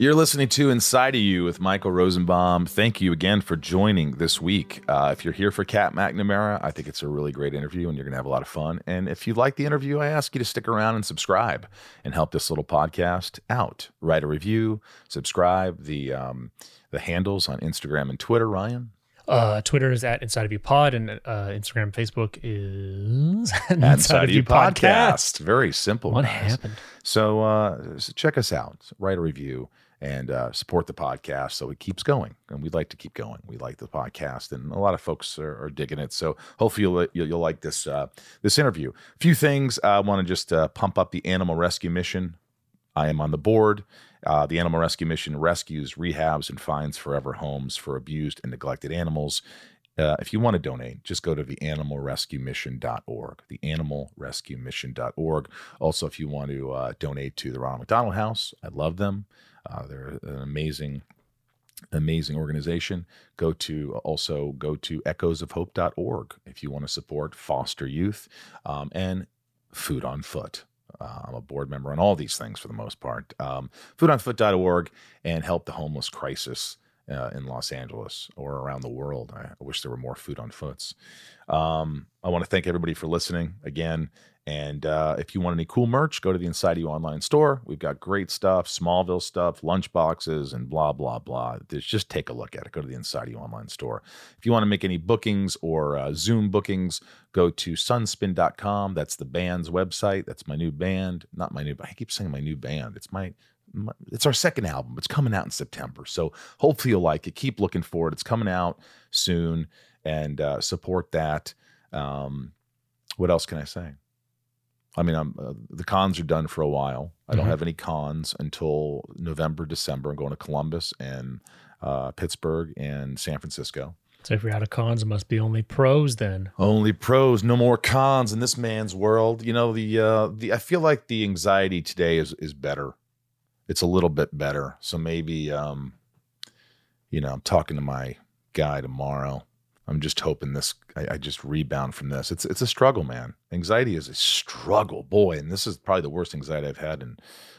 You're listening to Inside of You with Michael Rosenbaum. Thank you again for joining this week. Uh, if you're here for Cat McNamara, I think it's a really great interview and you're going to have a lot of fun. And if you like the interview, I ask you to stick around and subscribe and help this little podcast out. Write a review, subscribe. The um, the handles on Instagram and Twitter, Ryan. Uh, Twitter is at Inside of You Pod, and uh, Instagram, Facebook is Inside of You Podcast. Very simple. What guys. happened? So, uh, so check us out. Write a review and uh, support the podcast so it keeps going. And we'd like to keep going. We like the podcast, and a lot of folks are, are digging it. So hopefully you'll you'll, you'll like this uh, this interview. A few things I want to just uh, pump up the animal rescue mission. I am on the board. Uh, the Animal Rescue Mission rescues, rehabs, and finds forever homes for abused and neglected animals. Uh, if you want to donate, just go to the animalrescuemission.org, the animalrescuemission.org. Also, if you want to uh, donate to the Ronald McDonald House, I love them. Uh, they're an amazing, amazing organization. Go to also go to echoesofhope.org if you want to support foster youth um, and food on foot. Uh, I'm a board member on all these things for the most part. Um, foodonfoot.org and help the homeless crisis uh, in Los Angeles or around the world. I, wish there were more food on foots. Um, I want to thank everybody for listening again. And uh, if you want any cool merch, go to the Inside You online store. We've got great stuff, Smallville stuff, lunch boxes, and blah, blah, blah. Just take a look at it. Go to the Inside You online store. If you want to make any bookings or uh, Zoom bookings, go to sunspin.com. That's the band's website. That's my new band. Not my new, band. I keep saying my new band. It's my, my it's our second album. It's coming out in September. So hopefully you'll like it. Keep looking for it. It's coming out soon and uh, support that. Um, what else can I say? I mean, I'm, uh, the cons are done for a while. I don't Mhm. have any cons until November, December. I'm going to Columbus and uh, Pittsburgh and San Francisco. So if you're out of cons, it must be only pros then. Only pros, no more cons in this man's world. You know the uh, the I feel like the anxiety today is is better. It's a little bit better. So maybe um, you know I'm talking to my guy tomorrow. I'm just hoping this I, I just rebound from this. It's it's a struggle, man. Anxiety is a struggle, boy, and this is probably the worst anxiety I've had in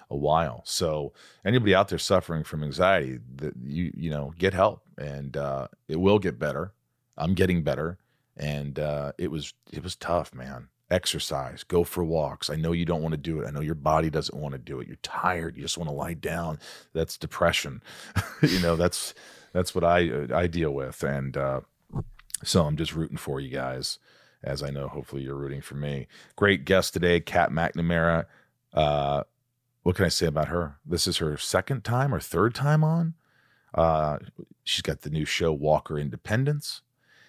a while. So anybody out there suffering from anxiety, that you you know get help, and uh, it will get better. I'm getting better, and uh, it was it was tough, man. Exercise, go for walks. I know you don't want to do it. I know your body doesn't want to do it. You're tired. You just want to lie down. That's depression. you know that's that's what I I deal with, and uh, so I'm just rooting for you guys, as I know hopefully you're rooting for me. Great guest today, Kat McNamara. Uh, what can I say about her? This is her second time or third time on. Uh, she's got the new show Walker Independence.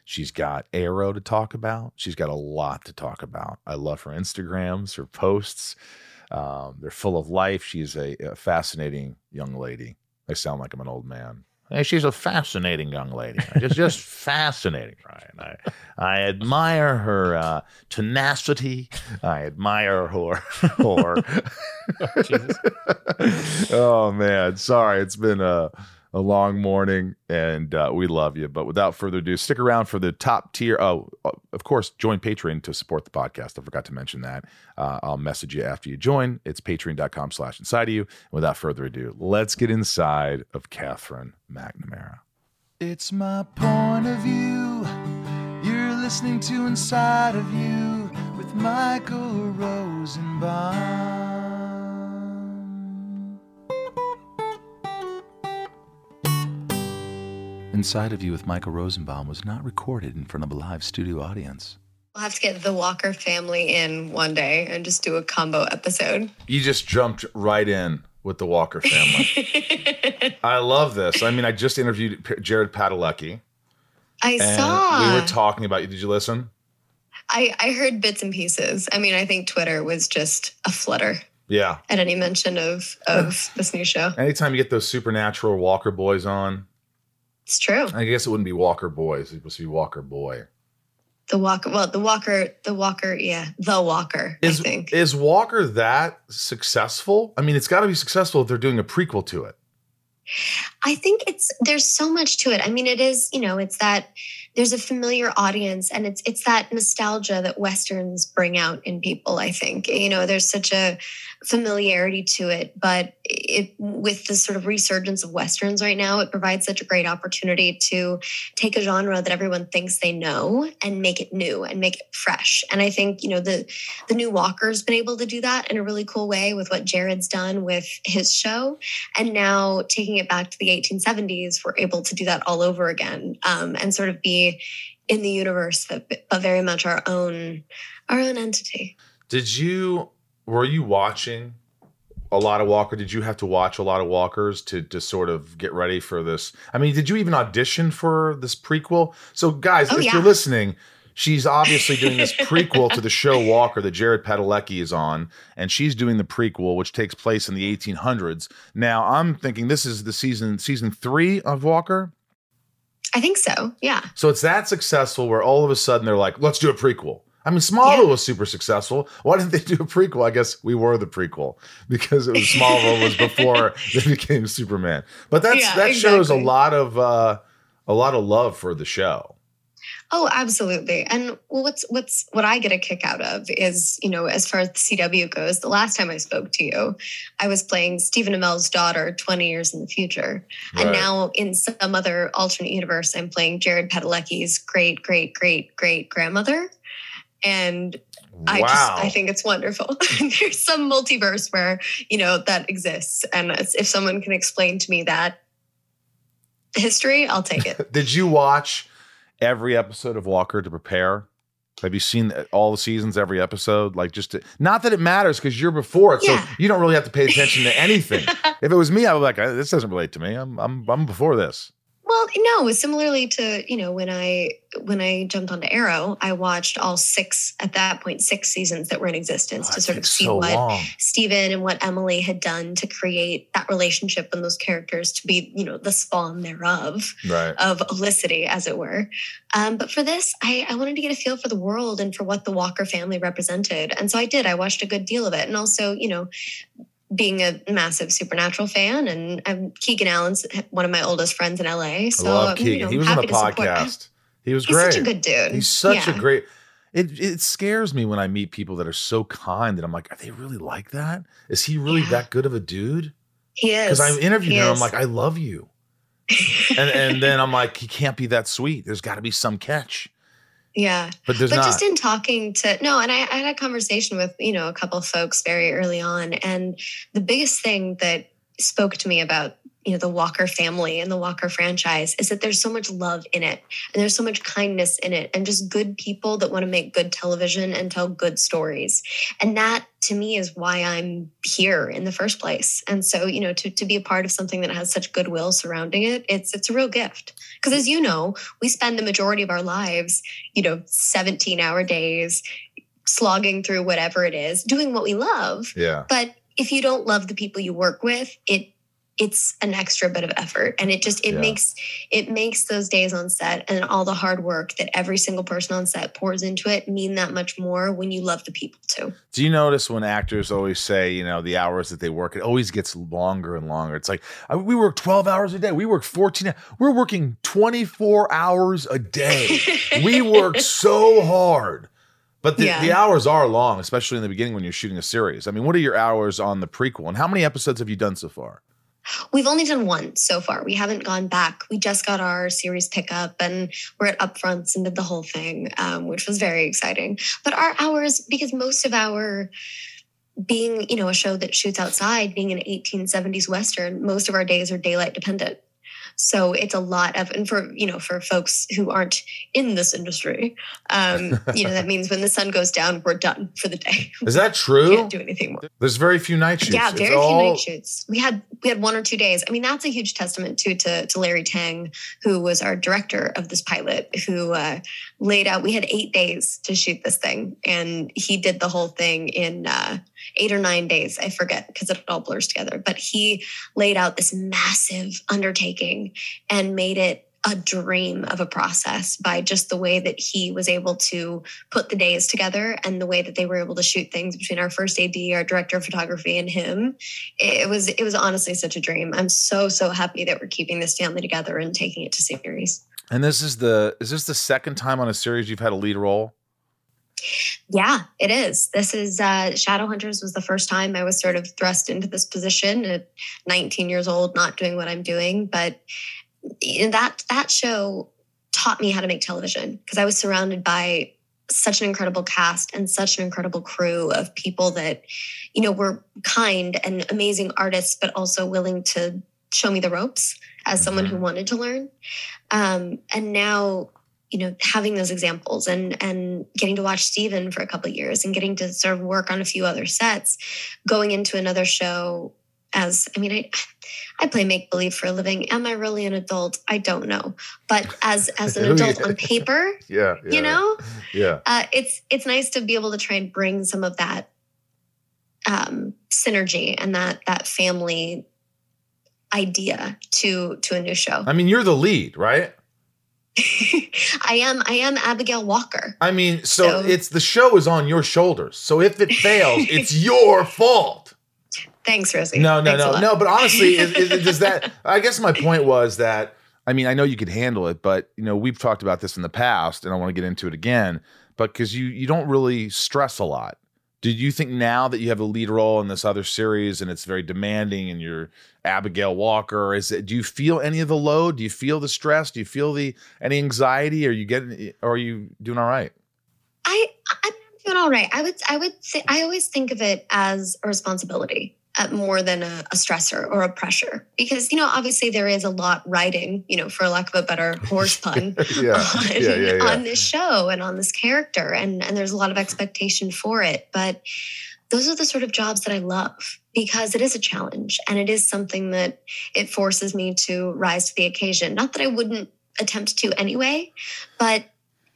She's got Arrow to talk about. She's got a lot to talk about. I love her Instagrams, her posts. Um, they're full of life. She's a, a fascinating young lady. I sound like I'm an old man. Hey, she's a fascinating young lady. Just, just fascinating, Ryan. I, I admire her uh, tenacity. I admire her. her. oh man, sorry. It's been a a long morning, and uh, we love you. But without further ado, stick around for the top tier. Oh, of course, join Patreon to support the podcast. I forgot to mention that. Uh, I'll message you after you join. It's patreon.com slash inside of you. And without further ado, let's get inside of Katherine McNamara. It's my point of view. You're listening to Inside of You with Michael Rosenbaum. Inside of You with Michael Rosenbaum was not recorded in front of a live studio audience. We'll have to get the Walker family in one day and just do a combo episode. You just jumped right in with the Walker family. I love this. I mean, I just interviewed Jared Padalecki. I saw. We were talking about you. Did you listen? I, I heard bits and pieces. I mean, I think Twitter was just a flutter. Yeah. at any mention of of this new show. Anytime you get those supernatural Walker boys on, It's true. I guess it wouldn't be Walker boys. It supposed to be Walker boy. The Walker, well, the Walker, the Walker, yeah, the Walker. Is I think. is Walker that successful? I mean, it's got to be successful if they're doing a prequel to it. I think it's there's so much to it. I mean, it is you know, it's that there's a familiar audience, and it's it's that nostalgia that westerns bring out in people. I think you know, there's such a familiarity to it, but it with the sort of resurgence of westerns right now, it provides such a great opportunity to take a genre that everyone thinks they know and make it new and make it fresh. And I think you know the the new Walker's been able to do that in a really cool way with what Jared's done with his show, and now taking it back to the 1870s, we're able to do that all over again um, and sort of be in the universe, but, but very much our own our own entity. Did you were you watching a lot of Walker? Did you have to watch a lot of Walkers to to sort of get ready for this? I mean, did you even audition for this prequel? So, guys, Oh, if yeah. you're listening, she's obviously doing this prequel to the show Walker that Jared Padalecki is on, and she's doing the prequel, which takes place in the 1800s. Now, I'm thinking this is the season season three of Walker. I think so. Yeah. So it's that successful where all of a sudden they're like, let's do a prequel. I mean, Smallville Yeah. was super successful. Why didn't they do a prequel? I guess we were the prequel because it was Smallville was before they became Superman. But that's Yeah, that shows a lot of uh, a lot of love for the show. Oh, absolutely. And what's what's what I get a kick out of is, you know, as far as the CW goes, the last time I spoke to you, I was playing Stephen Amell's daughter 20 years in the future. And now in some other alternate universe, I'm playing Jared Padalecki's great, great, great, great grandmother. And I just I think it's wonderful. There's some multiverse where, you know, that exists. And if someone can explain to me that history, I'll take it. Did you watch every episode of Walker to prepare? Have you seen all the seasons, every episode? Like, just to, not that it matters because you're before it, Yeah. so you don't really have to pay attention to anything. if it was me, I would be like, "Uh, this doesn't relate to me. I'm I'm I'm before this. Well, no, similarly to, you know, when I when I jumped onto Arrow, I watched all six at that point, six seasons that were in existence Oh, to sort of see so what long. Stephen and what Emily had done to create that relationship and those characters to be, you know, the spawn thereof Right. of Olicity, as it were. Um, but for this, I, I wanted to get a feel for the world and for what the Walker family represented. And so I did. I watched a good deal of it. And also, you know, being a massive supernatural fan, and I'm Keegan Allen's one of my oldest friends in LA. So I love um, I'm, Keegan. you know, he was on the podcast. He was great. He's such a good dude. He's such a great. It it scares me when I meet people that are so kind that I'm like, are they really like that? Is he really Yeah. that good of a dude? He is. Because I interviewed He him, I'm like, I love you, and and then I'm like, he can't be that sweet. There's got to be some catch, yeah. but but not. just in talking to no and I, I had a conversation with you know a couple of folks very early on and the biggest thing that spoke to me about you know the walker family and the walker franchise is that there's so much love in it and there's so much kindness in it and just good people that want to make good television and tell good stories. And that to me is why i'm here in the first place. And so you know to, to be a part of something that has such goodwill surrounding it it's it's a real gift. Because as you know we spend the majority of our lives you know 17 hour days slogging through whatever it is doing what we love. Yeah, but if you don't love the people you work with it it's an extra bit of effort and it just it Yeah. makes it makes those days on set and all the hard work that every single person on set pours into it mean that much more when you love the people too Do you notice when actors always say, you know, the hours that they work, it always gets longer and longer. It's like uh, we work 12 hours a day. We work 14. hou- We're working 24 hours a day. we work so hard. But the, Yeah. the hours are long, especially in the beginning when you're shooting a series. I mean, what are your hours on the prequel? And how many episodes have you done so far? We've only done one so far. We haven't gone back. We just got our series pickup and we're at upfronts and did the whole thing, um, which was very exciting. But our hours, because most of our being, you know, a show that shoots outside, being an 1870s Western, most of our days are daylight dependent. So it's a lot of, and for, you know, for folks who aren't in this industry, um, you know, that means when the sun goes down, we're done for the day. Is that We true? can't do anything more. There's very few night shoots. Yeah, It's very few all- night shoots. We had we had one or two days. I mean, that's a huge testament too to, to Larry Teng, who was our director of this pilot, who uh, laid out. We had eight days to shoot this thing, and he did the whole thing in uh, eight or nine days. I forget because it all blurs together. But he laid out this massive undertaking and made it a dream of a process by just the way that he was able to put the days together and the way that they were able to shoot things between our first AD, our director of photography, and him. It was it was honestly such a dream. I'm so so happy that we're keeping this family together and taking it to series. And this is the is this the second time on a series you've had a lead role? Yeah, it is. This is uh, Shadowhunters was the first time I was sort of thrust into this position at 19 years old, not doing what I'm doing, but that that show taught me how to make television because I was surrounded by such an incredible cast and such an incredible crew of people that you know were kind and amazing artists but also willing to show me the ropes as someone who mm-hmm. wanted to learn um, and now you know having those examples and and getting to watch Stephen for a couple of years and getting to sort of work on a few other sets going into another show as I mean, I I play make believe for a living. Am I really an adult? I don't know. But as as an adult on paper, yeah, yeah, you know, yeah, uh, it's it's nice to be able to try and bring some of that um, synergy and that that family idea to to a new show. I mean, you're the lead, right? I am I am Abigail Walker. I mean, so, so it's the show is on your shoulders. So if it fails, it's your fault. Thanks, Rosie. No, no, Thanks no, no. But honestly, is, is, does that? I guess my point was that I mean I know you could handle it, but you know we've talked about this in the past, and I want to get into it again. But because you you don't really stress a lot. Did you think now that you have a lead role in this other series and it's very demanding, and you're Abigail Walker, is it? Do you feel any of the load? Do you feel the stress? Do you feel the any anxiety? Are you getting? Are you doing all right? I I'm doing all right. I would I would say I always think of it as a responsibility more than a, a, stressor or a pressure because you know obviously there is a lot riding you know for lack of a better horse pun yeah. On, yeah, yeah, yeah. on this show and on this character and and there's a lot of expectation for it but those are the sort of jobs that I love because it is a challenge and it is something that it forces me to rise to the occasion not that I wouldn't attempt to anyway but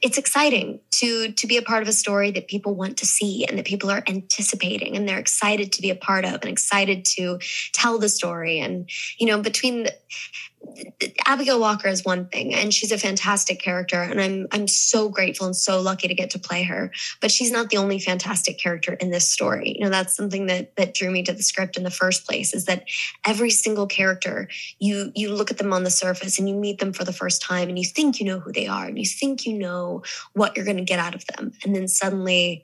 it's exciting to to be a part of a story that people want to see and that people are anticipating and they're excited to be a part of and excited to tell the story. And you know between the, Abigail Walker is one thing, and she's a fantastic character, and I'm I'm so grateful and so lucky to get to play her. But she's not the only fantastic character in this story. You know, that's something that that drew me to the script in the first place. Is that every single character you you look at them on the surface and you meet them for the first time, and you think you know who they are, and you think you know what you're going to get out of them, and then suddenly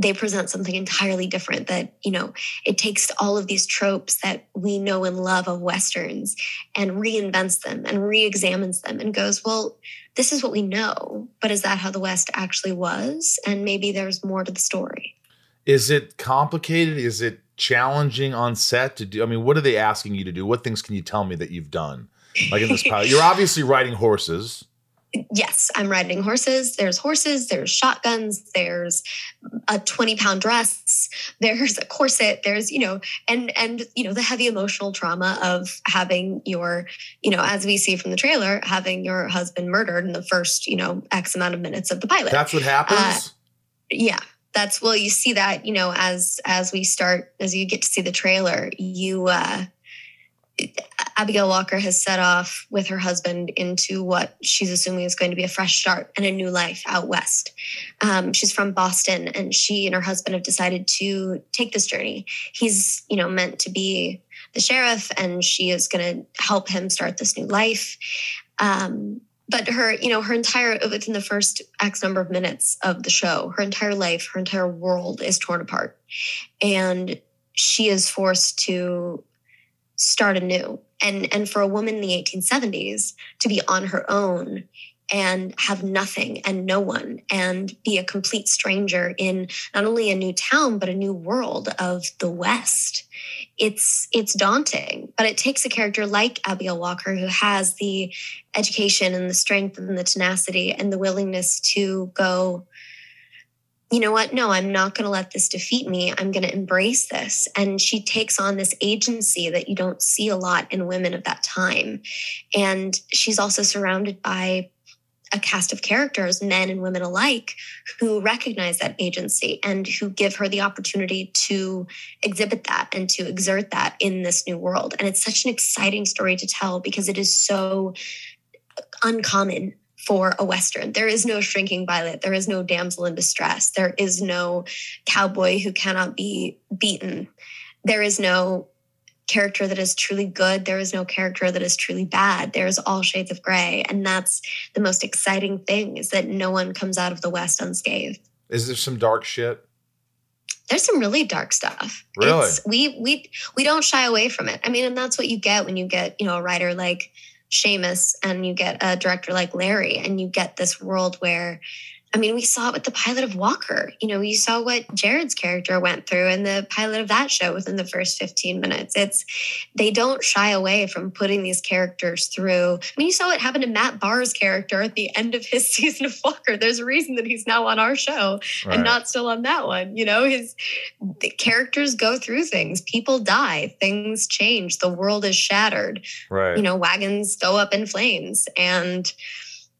they present something entirely different that you know it takes all of these tropes that we know and love of westerns and reinvents them and re-examines them and goes well this is what we know but is that how the west actually was? And maybe there's more to the story. Is it complicated? Is it challenging on set to do i mean what are they asking you to do? What things can you tell me that you've done? Like in this pilot you're obviously riding horses yes, I'm riding horses. There's horses, there's shotguns, there's a 20 pound dress, there's a corset, there's, you know, and, and, you know, the heavy emotional trauma of having your, you know, as we see from the trailer, having your husband murdered in the first, you know, X amount of minutes of the pilot. That's what happens. Uh, yeah. That's well, you see that, you know, as as we start, as you get to see the trailer, you uh Abigail Walker has set off with her husband into what she's assuming is going to be a fresh start and a new life out west. Um, she's from Boston, and she and her husband have decided to take this journey. He's, you know, meant to be the sheriff, and she is going to help him start this new life. Um, but her, you know, her entire within the first X number of minutes of the show, her entire life, her entire world is torn apart, and she is forced to start anew. And, and for a woman in the 1870s to be on her own and have nothing and no one and be a complete stranger in not only a new town but a new world of the west it's it's daunting but it takes a character like abigail walker who has the education and the strength and the tenacity and the willingness to go you know what? No, I'm not going to let this defeat me. I'm going to embrace this. And she takes on this agency that you don't see a lot in women of that time. And she's also surrounded by a cast of characters, men and women alike, who recognize that agency and who give her the opportunity to exhibit that and to exert that in this new world. And it's such an exciting story to tell because it is so uncommon for a Western. There is no shrinking violet. There is no damsel in distress. There is no cowboy who cannot be beaten. There is no character that is truly good. There is no character that is truly bad. There's all shades of gray. And that's the most exciting thing is that no one comes out of the West unscathed. Is there some dark shit? There's some really dark stuff. Really? It's, we we we don't shy away from it. I mean, and that's what you get when you get, you know, a writer like Seamus and you get a director like Larry and you get this world where I mean, we saw it with the pilot of Walker. You know, you saw what Jared's character went through in the pilot of that show within the first 15 minutes. It's they don't shy away from putting these characters through. I mean, you saw what happened to Matt Barr's character at the end of his season of Walker. There's a reason that he's now on our show Right. and not still on that one. You know, his the characters go through things, people die, things change, the world is shattered Right. you know, wagons go up in flames and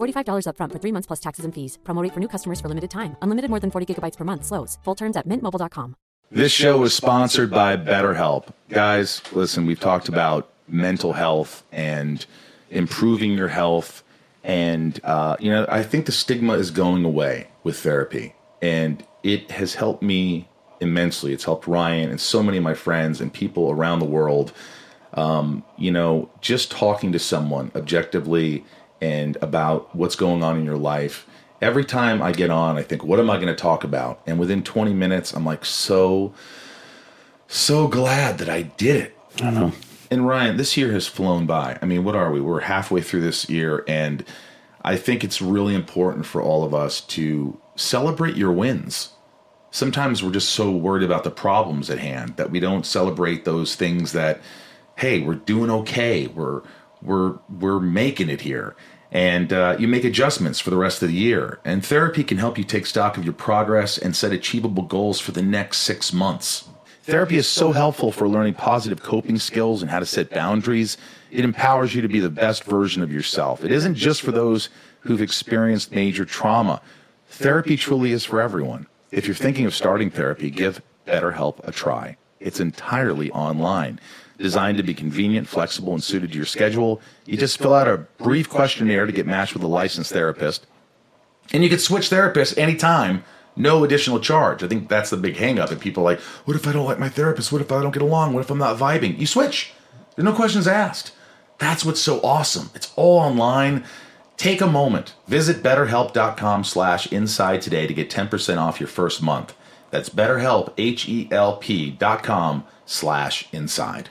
$45 upfront for three months plus taxes and fees. Promo for new customers for limited time. Unlimited more than 40 gigabytes per month. Slows. Full terms at mintmobile.com. This show is sponsored by BetterHelp. Guys, listen, we've talked about mental health and improving your health. And, uh, you know, I think the stigma is going away with therapy. And it has helped me immensely. It's helped Ryan and so many of my friends and people around the world. Um, you know, just talking to someone objectively and about what's going on in your life. Every time I get on, I think, what am I going to talk about? And within 20 minutes, I'm like, so, so glad that I did it. I know. And Ryan, this year has flown by. I mean, what are we? We're halfway through this year, and I think it's really important for all of us to celebrate your wins. Sometimes we're just so worried about the problems at hand that we don't celebrate those things that, hey, we're doing okay. We're we're we're making it here. And uh, you make adjustments for the rest of the year. And therapy can help you take stock of your progress and set achievable goals for the next six months. Therapy is so helpful for learning positive coping skills and how to set boundaries. It empowers you to be the best version of yourself. It isn't just for those who've experienced major trauma. Therapy truly is for everyone. If you're thinking of starting therapy, give BetterHelp a try. It's entirely online, designed to be convenient, flexible, and suited to your schedule. You just fill out a brief questionnaire to get matched with a licensed therapist. And you can switch therapists anytime, no additional charge. I think that's the big hangup. And people like, what if I don't like my therapist? What if I don't get along? What if I'm not vibing? You switch. There's no questions asked. That's what's so awesome. It's all online. Take a moment. Visit betterhelp.com slash inside today to get 10% off your first month. That's betterhelp, H-E-L-P dot com slash inside.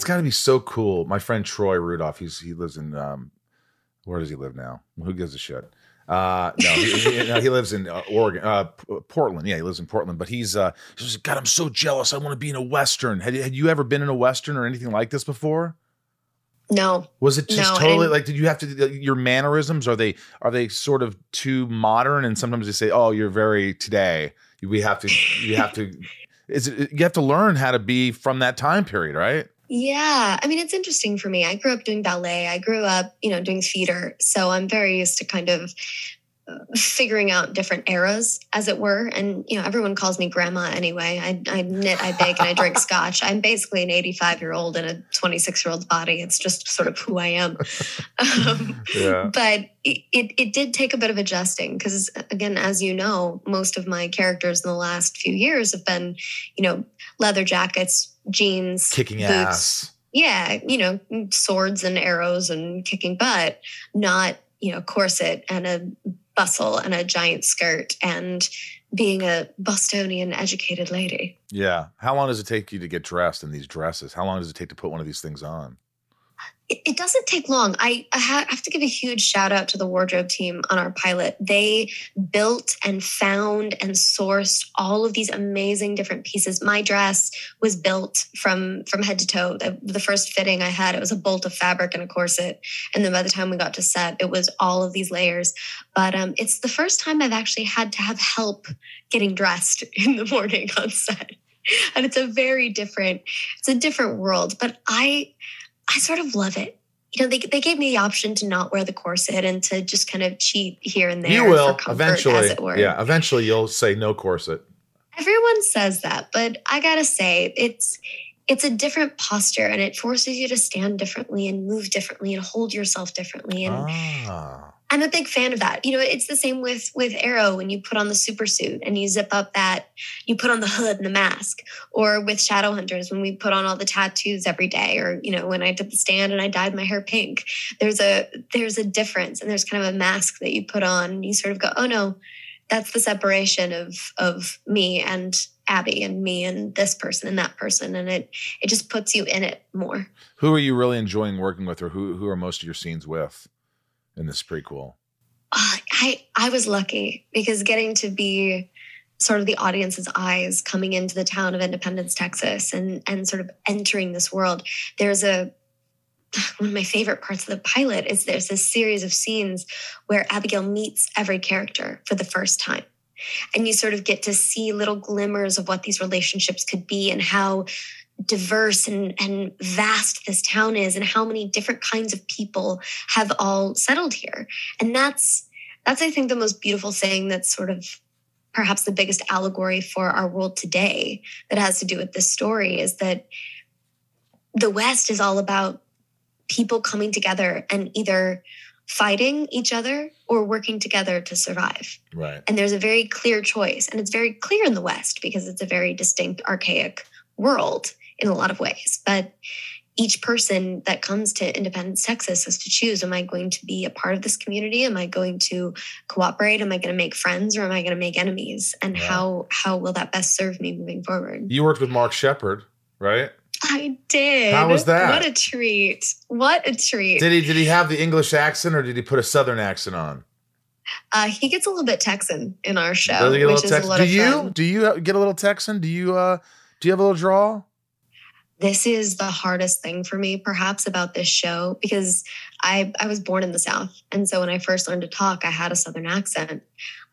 It's got to be so cool. My friend Troy Rudolph, he's he lives in um, where does he live now? Who gives a shit? Uh, no, he, he, no, he lives in uh, Oregon, uh, Portland. Yeah, he lives in Portland. But he's uh, he's God, I'm so jealous. I want to be in a western. Had, had you ever been in a western or anything like this before? No. Was it just No, totally like? Did you have to your mannerisms? Are they are they sort of too modern? And sometimes they say, "Oh, you're very today." We have to. You have to. Is it? You have to learn how to be from that time period, right? Yeah, I mean, it's interesting for me. I grew up doing ballet. I grew up, you know, doing theater. So I'm very used to kind of figuring out different eras, as it were. And you know, everyone calls me grandma anyway. I, I knit, I bake, and I drink scotch. I'm basically an 85 year old in a 26 year old's body. It's just sort of who I am. Um, Yeah. but it, it, it did take a bit of adjusting because again as you know most of my characters in the last few years have been you know leather jackets jeans Kicking boots ass. yeah you know swords and arrows and kicking butt not you know corset and a bustle and a giant skirt and being a bostonian educated lady Yeah. How long does it take you to get dressed in these dresses? How long does it take to put one of these things on? It, it doesn't take long. I, I have to give a huge shout out to the wardrobe team on our pilot. They built and found and sourced all of these amazing different pieces. My dress was built from from head to toe. The, the first fitting I had, it was a bolt of fabric and a corset, and then by the time we got to set, it was all of these layers. But um, it's the first time I've actually had to have help getting dressed in the morning on set. And it's a very different, it's a different world. But I I sort of love it. You know, they, they gave me the option to not wear the corset and to just kind of cheat here and there. you will for comfort, eventually. as it were. Yeah. Eventually, you'll say no corset. Everyone says that, but I gotta say, it's it's a different posture and it forces you to stand differently and move differently and hold yourself differently. And Ah. I'm a big fan of that. You know, it's the same with with Arrow. When you put on the super suit and you zip up that you put on the hood and the mask, or with Shadowhunters when we put on all the tattoos every day, or you know when I did the stand and I dyed my hair pink. There's a there's a difference, and there's kind of a mask that you put on, and you sort of go, oh no, that's the separation of of me and Abby and me and this person and that person, and it it just puts you in it more. Who are you really enjoying working with, or who who are most of your scenes with in this prequel? Uh, I I was lucky because getting to be sort of the audience's eyes coming into the town of Independence, Texas, and and sort of entering this world. There's a one of my favorite parts of the pilot is there's this series of scenes where Abigail meets every character for the first time. And you sort of get to see little glimmers of what these relationships could be and how diverse and, and vast this town is and how many different kinds of people have all settled here. And that's that's I think the most beautiful thing that's sort of perhaps the biggest allegory for our world today that has to do with this story is that the West is all about people coming together and either fighting each other or working together to survive. Right. And there's a very clear choice. And it's very clear in the West because it's a very distinct, archaic world in a lot of ways. But each person that comes to Independence, Texas has to choose Am I going to be a part of this community? Am I going to cooperate? Am I going to make friends or am I going to make enemies? And Yeah. how, how will that best serve me moving forward? You worked with Mark Sheppard, right? I did. How was that? What a treat. What a treat. Did he did he have the English accent, or did he put a Southern accent on? Uh, he gets a little bit Texan in our show, Does he get a little Texan? Do you fun. do you get a little Texan? Do you uh do you have a little draw? This is the hardest thing for me perhaps about this show because I I was born in the South. And so when I first learned to talk, I had a southern accent.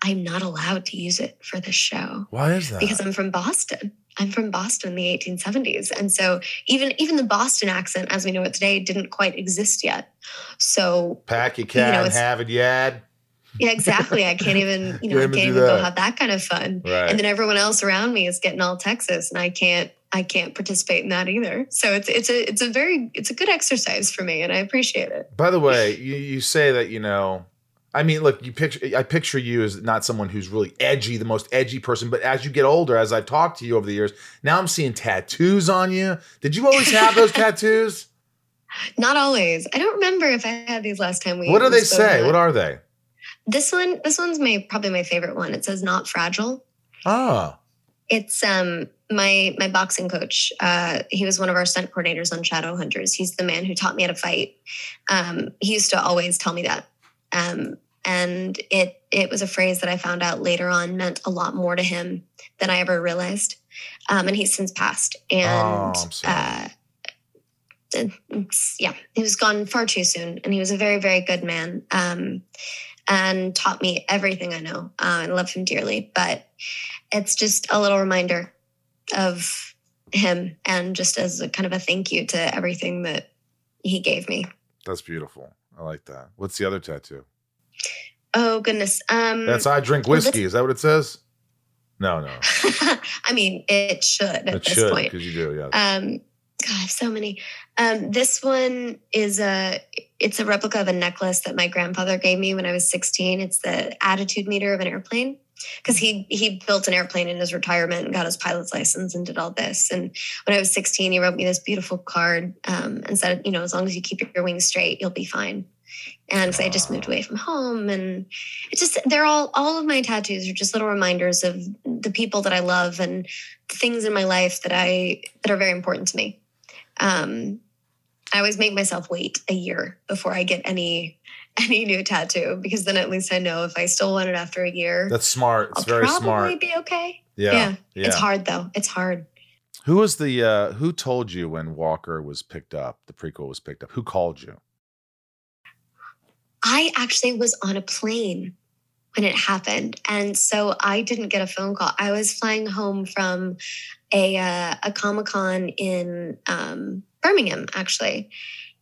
I'm not allowed to use it for this show Why is that? because I'm from Boston. I'm from Boston in the 1870s. And so even even the Boston accent as we know it today didn't quite exist yet. So Pack your you know, cat, it's- have it, yad. yeah, exactly. I can't even, you know, Can't I even can't do even go have that kind of fun. Right. And then everyone else around me is getting all Texas, and I can't, I can't participate in that either. So it's it's a it's a very it's a good exercise for me, and I appreciate it. By the way, you, you say that you know. I mean, look, you picture. I picture you as not someone who's really edgy, the most edgy person. But as you get older, as I've talked to you over the years, now I'm seeing tattoos on you. Did you always have those tattoos? Not always. I don't remember if I had these last time we. What do they say? What are they? This one, this one's my probably my favorite one. It says "not fragile." Ah, It's um my my boxing coach. Uh, he was one of our stunt coordinators on Shadowhunters. He's the man who taught me how to fight. Um, he used to always tell me that, um, and it it was a phrase that I found out later on meant a lot more to him than I ever realized. Um, and he's since passed. And Oh, uh, yeah, he was gone far too soon, and he was a very very good man. Um, and taught me everything I know. Uh, I love him dearly, but it's just a little reminder of him and just as a kind of a thank you to everything that he gave me. that's beautiful. I like that. What's the other tattoo? Oh goodness. Um That's I drink whiskey. Is that what it says? No, no. I mean, it should at It this should point. because you do. Yeah. Um, God, I have so many. Um, this one is a it's a replica of a necklace that my grandfather gave me when I was 16. It's the attitude meter of an airplane because he he built an airplane in his retirement and got his pilot's license and did all this. And when I was 16, he wrote me this beautiful card um, and said, you know, as long as you keep your wings straight, you'll be fine. And so I just moved away from home, and it's just they're all all of my tattoos are just little reminders of the people that I love and things in my life that I that are very important to me. Um, I always make myself wait a year before I get any any new tattoo because then at least I know if I still want it after a year, That's smart. It's I'll very probably smart. be okay. Yeah, yeah, yeah. It's hard though. It's hard. Who was the uh who told you when Walker was picked up, the prequel was picked up? Who called you? I actually was on a plane when it happened, and so I didn't get a phone call. I was flying home from a uh, a Comic Con in um, Birmingham, actually,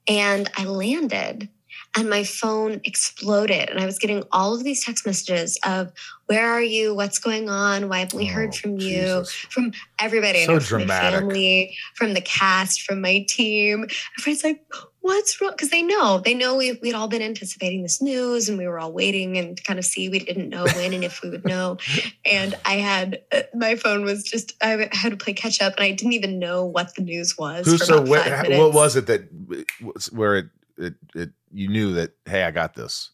and I landed. And my phone exploded, and I was getting all of these text messages of "Where are you? What's going on? Why haven't we heard from you?" From everybody, Oh, So know, from my family, from the cast, from my team. Everyone's like, what's wrong? Because they know, they know we, we'd all been anticipating this news and we were all waiting and kind of see. We didn't know when and if we would know. And I had, uh, my phone was just, I had to play catch up and I didn't even know what the news was. Who so what, what was it that was- where it, it it you knew that hey, I got this?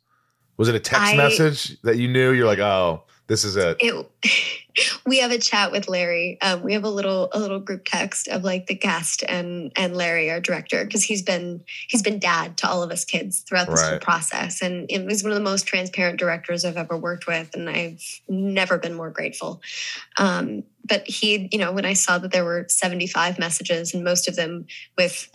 Was it a text I- message that you knew you're like, "Oh, this is it." it we have a chat with Larry. Um, we have a little a little group text of like the guest and and Larry, our director, because he's been he's been dad to all of us kids throughout this whole process, and it was one of the most transparent directors I've ever worked with, and I've never been more grateful. Um, but he, you know, when I saw that there were seventy five messages and most of them with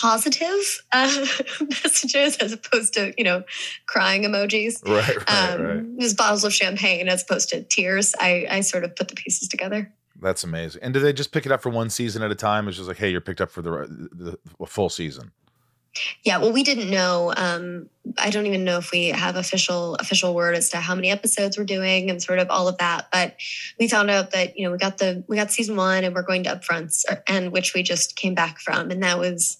positive uh, messages as opposed to you know crying emojis Right, right, um, right. Was bottles of champagne as opposed to tears. I, I sort of put the pieces together. That's amazing. And did they just pick it up for one season at a time? It's just like, hey, you're picked up for the the, the full season. Yeah, well, we didn't know. Um, I don't even know if we have official official word as to how many episodes we're doing and sort of all of that. But we found out that you know we got the we got season one and we're going to upfronts, and which we just came back from, and that was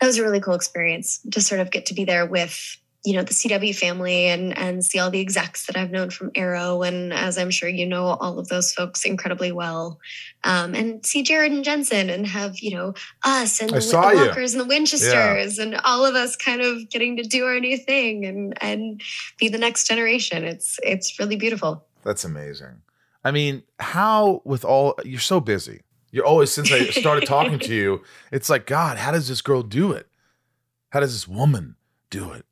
that was a really cool experience to sort of get to be there with you know the CW family and and see all the execs that I've known from Arrow, and as I'm sure you know all of those folks incredibly well, um, and see Jared and Jensen and have you know us and the, you. Walkers and the Winchesters and all of us kind of getting to do our new thing and and be the next generation. It's it's really beautiful. That's amazing. I mean, how with all you're so busy. You're always since I started talking to you, it's like, God, how does this girl do it? How does this woman do it?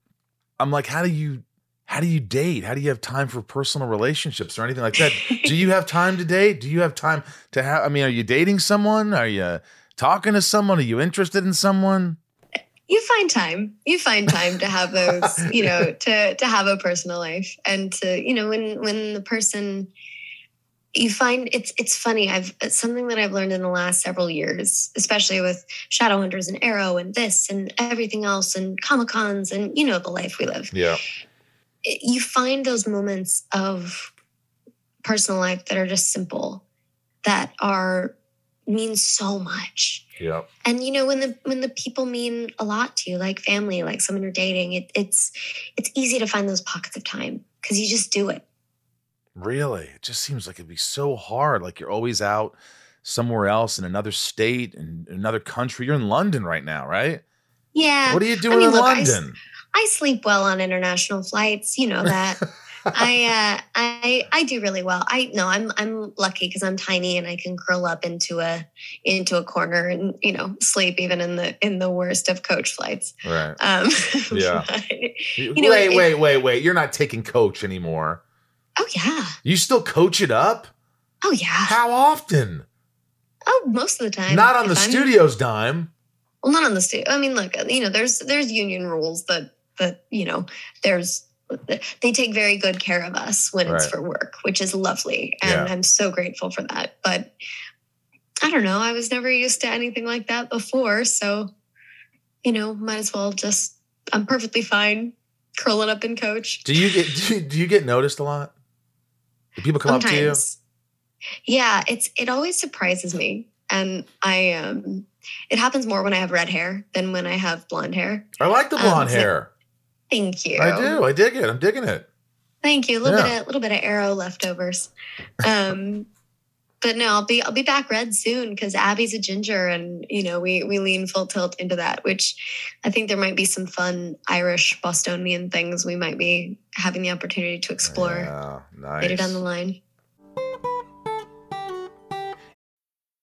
I'm like, how do you how do you date? How do you have time for personal relationships or anything like that? do you have time to date? Do you have time to have I mean, are you dating someone? Are you talking to someone? Are you interested in someone? You find time. You find time to have those, you know, to to have a personal life and to, you know, when when the person you find it's it's funny. I've it's something that I've learned in the last several years, especially with Shadowhunters and Arrow and this and everything else and Comic Cons and you know the life we live. Yeah. it- you find those moments of personal life that are just simple that are mean so much Yeah. and you know when the when the people mean a lot to you like family like someone you're dating it, it's it's easy to find those pockets of time because you just do it Really? It just seems like it'd be so hard. Like you're always out somewhere else in another state and another country. You're in London right now, right? yeah What are you I doing mean, in look, London? I sleep well on international flights. You know that. I uh, I I do really well. I no, I'm I'm lucky because I'm tiny and I can curl up into a into a corner and you know sleep even in the in the worst of coach flights. Right. Um, Yeah. you know, wait, it- wait, wait, wait. You're not taking coach anymore. Oh yeah, You still coach it up? oh yeah. How often? Oh, most of the time. Not on the I'm- studio's dime. Well, not on the studio. I mean, look, uh, you know, there's there's union rules that that you know there's they take very good care of us when it's for work, which is lovely, and Yeah. I'm so grateful for that. But I don't know, I was never used to anything like that before, so you know, might as well just. I'm perfectly fine curling up in coach. Do you get do you, do you get noticed a lot? Do people come up to you? Sometimes. Yeah, it's it always surprises me. And I um it happens more when I have red hair than when I have blonde hair. I like the Um, blonde so- hair. Thank you. I do. I dig it. I'm digging it. Thank you. A little Yeah. bit a little bit of arrow leftovers. Um but no, I'll be I'll be back red soon because Abby's a ginger and you know we we lean full tilt into that, which I think there might be some fun Irish Bostonian things we might be having the opportunity to oh, explore Yeah, nice. later down the line.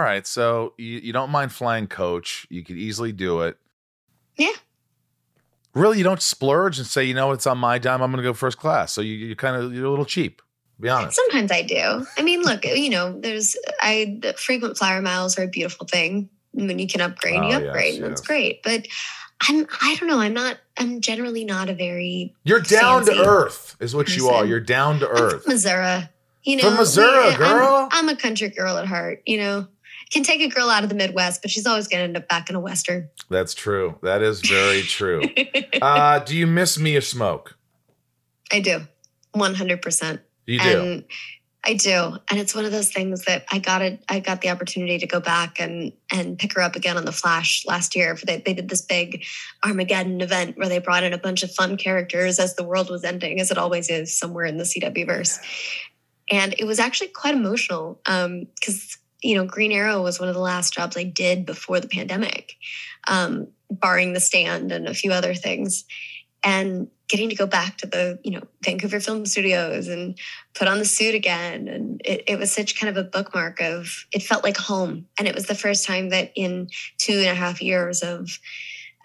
All right. So you, you don't mind flying coach. You could easily do it. Yeah. Really, you don't splurge and say, you know, it's on my dime. I'm going to go first class. So you, you kind of you're a little cheap. Be honest. Sometimes I do. I mean, look, you know, there's I the frequent flyer miles are a beautiful thing. When you can upgrade, Oh, you yes, upgrade, and that's yes. great. But I'm I don't know. I'm not. I'm generally not a very You're down to earth, is what you are. You're down to earth. Missouri. You know, From Missouri, I'm- girl. I'm, a country girl at heart. You know, can take a girl out of the Midwest, but she's always going to end up back in a Western. That's true. That is very true. uh, do you miss Mia Smoak? I do, one hundred percent. You do. And I do, and it's one of those things that I got it. I got the opportunity to go back and and pick her up again on the Flash last year. For they they did this big Armageddon event where they brought in a bunch of fun characters as the world was ending, as it always is somewhere in the CW verse. And it was actually quite emotional because you know Green Arrow was one of the last jobs I did before the pandemic, um, barring the stand and a few other things and getting to go back to the you know vancouver film studios and put on the suit again. And it, it was such kind of a bookmark of it felt like home. And it was the first time that in two and a half years of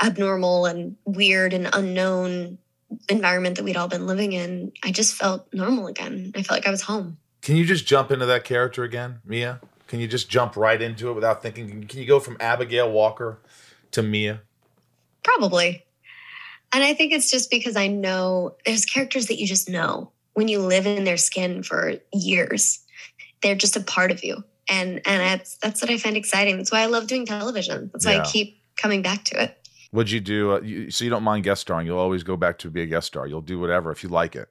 abnormal and weird and unknown environment that we'd all been living in i just felt normal again. I felt like i was home. Can you just jump into that character again, Mia? Can you just jump right into it without thinking? Can you go from Abigail Walker to Mia? Probably. And I think it's just because I know there's characters that you just know when you live in their skin for years. They're just a part of you. And and that's that's what I find exciting. That's why I love doing television. That's why Yeah. I keep coming back to it. What'd you do? Uh, you, so you don't mind guest starring? You'll always go back to be a guest star. You'll do whatever if you like it.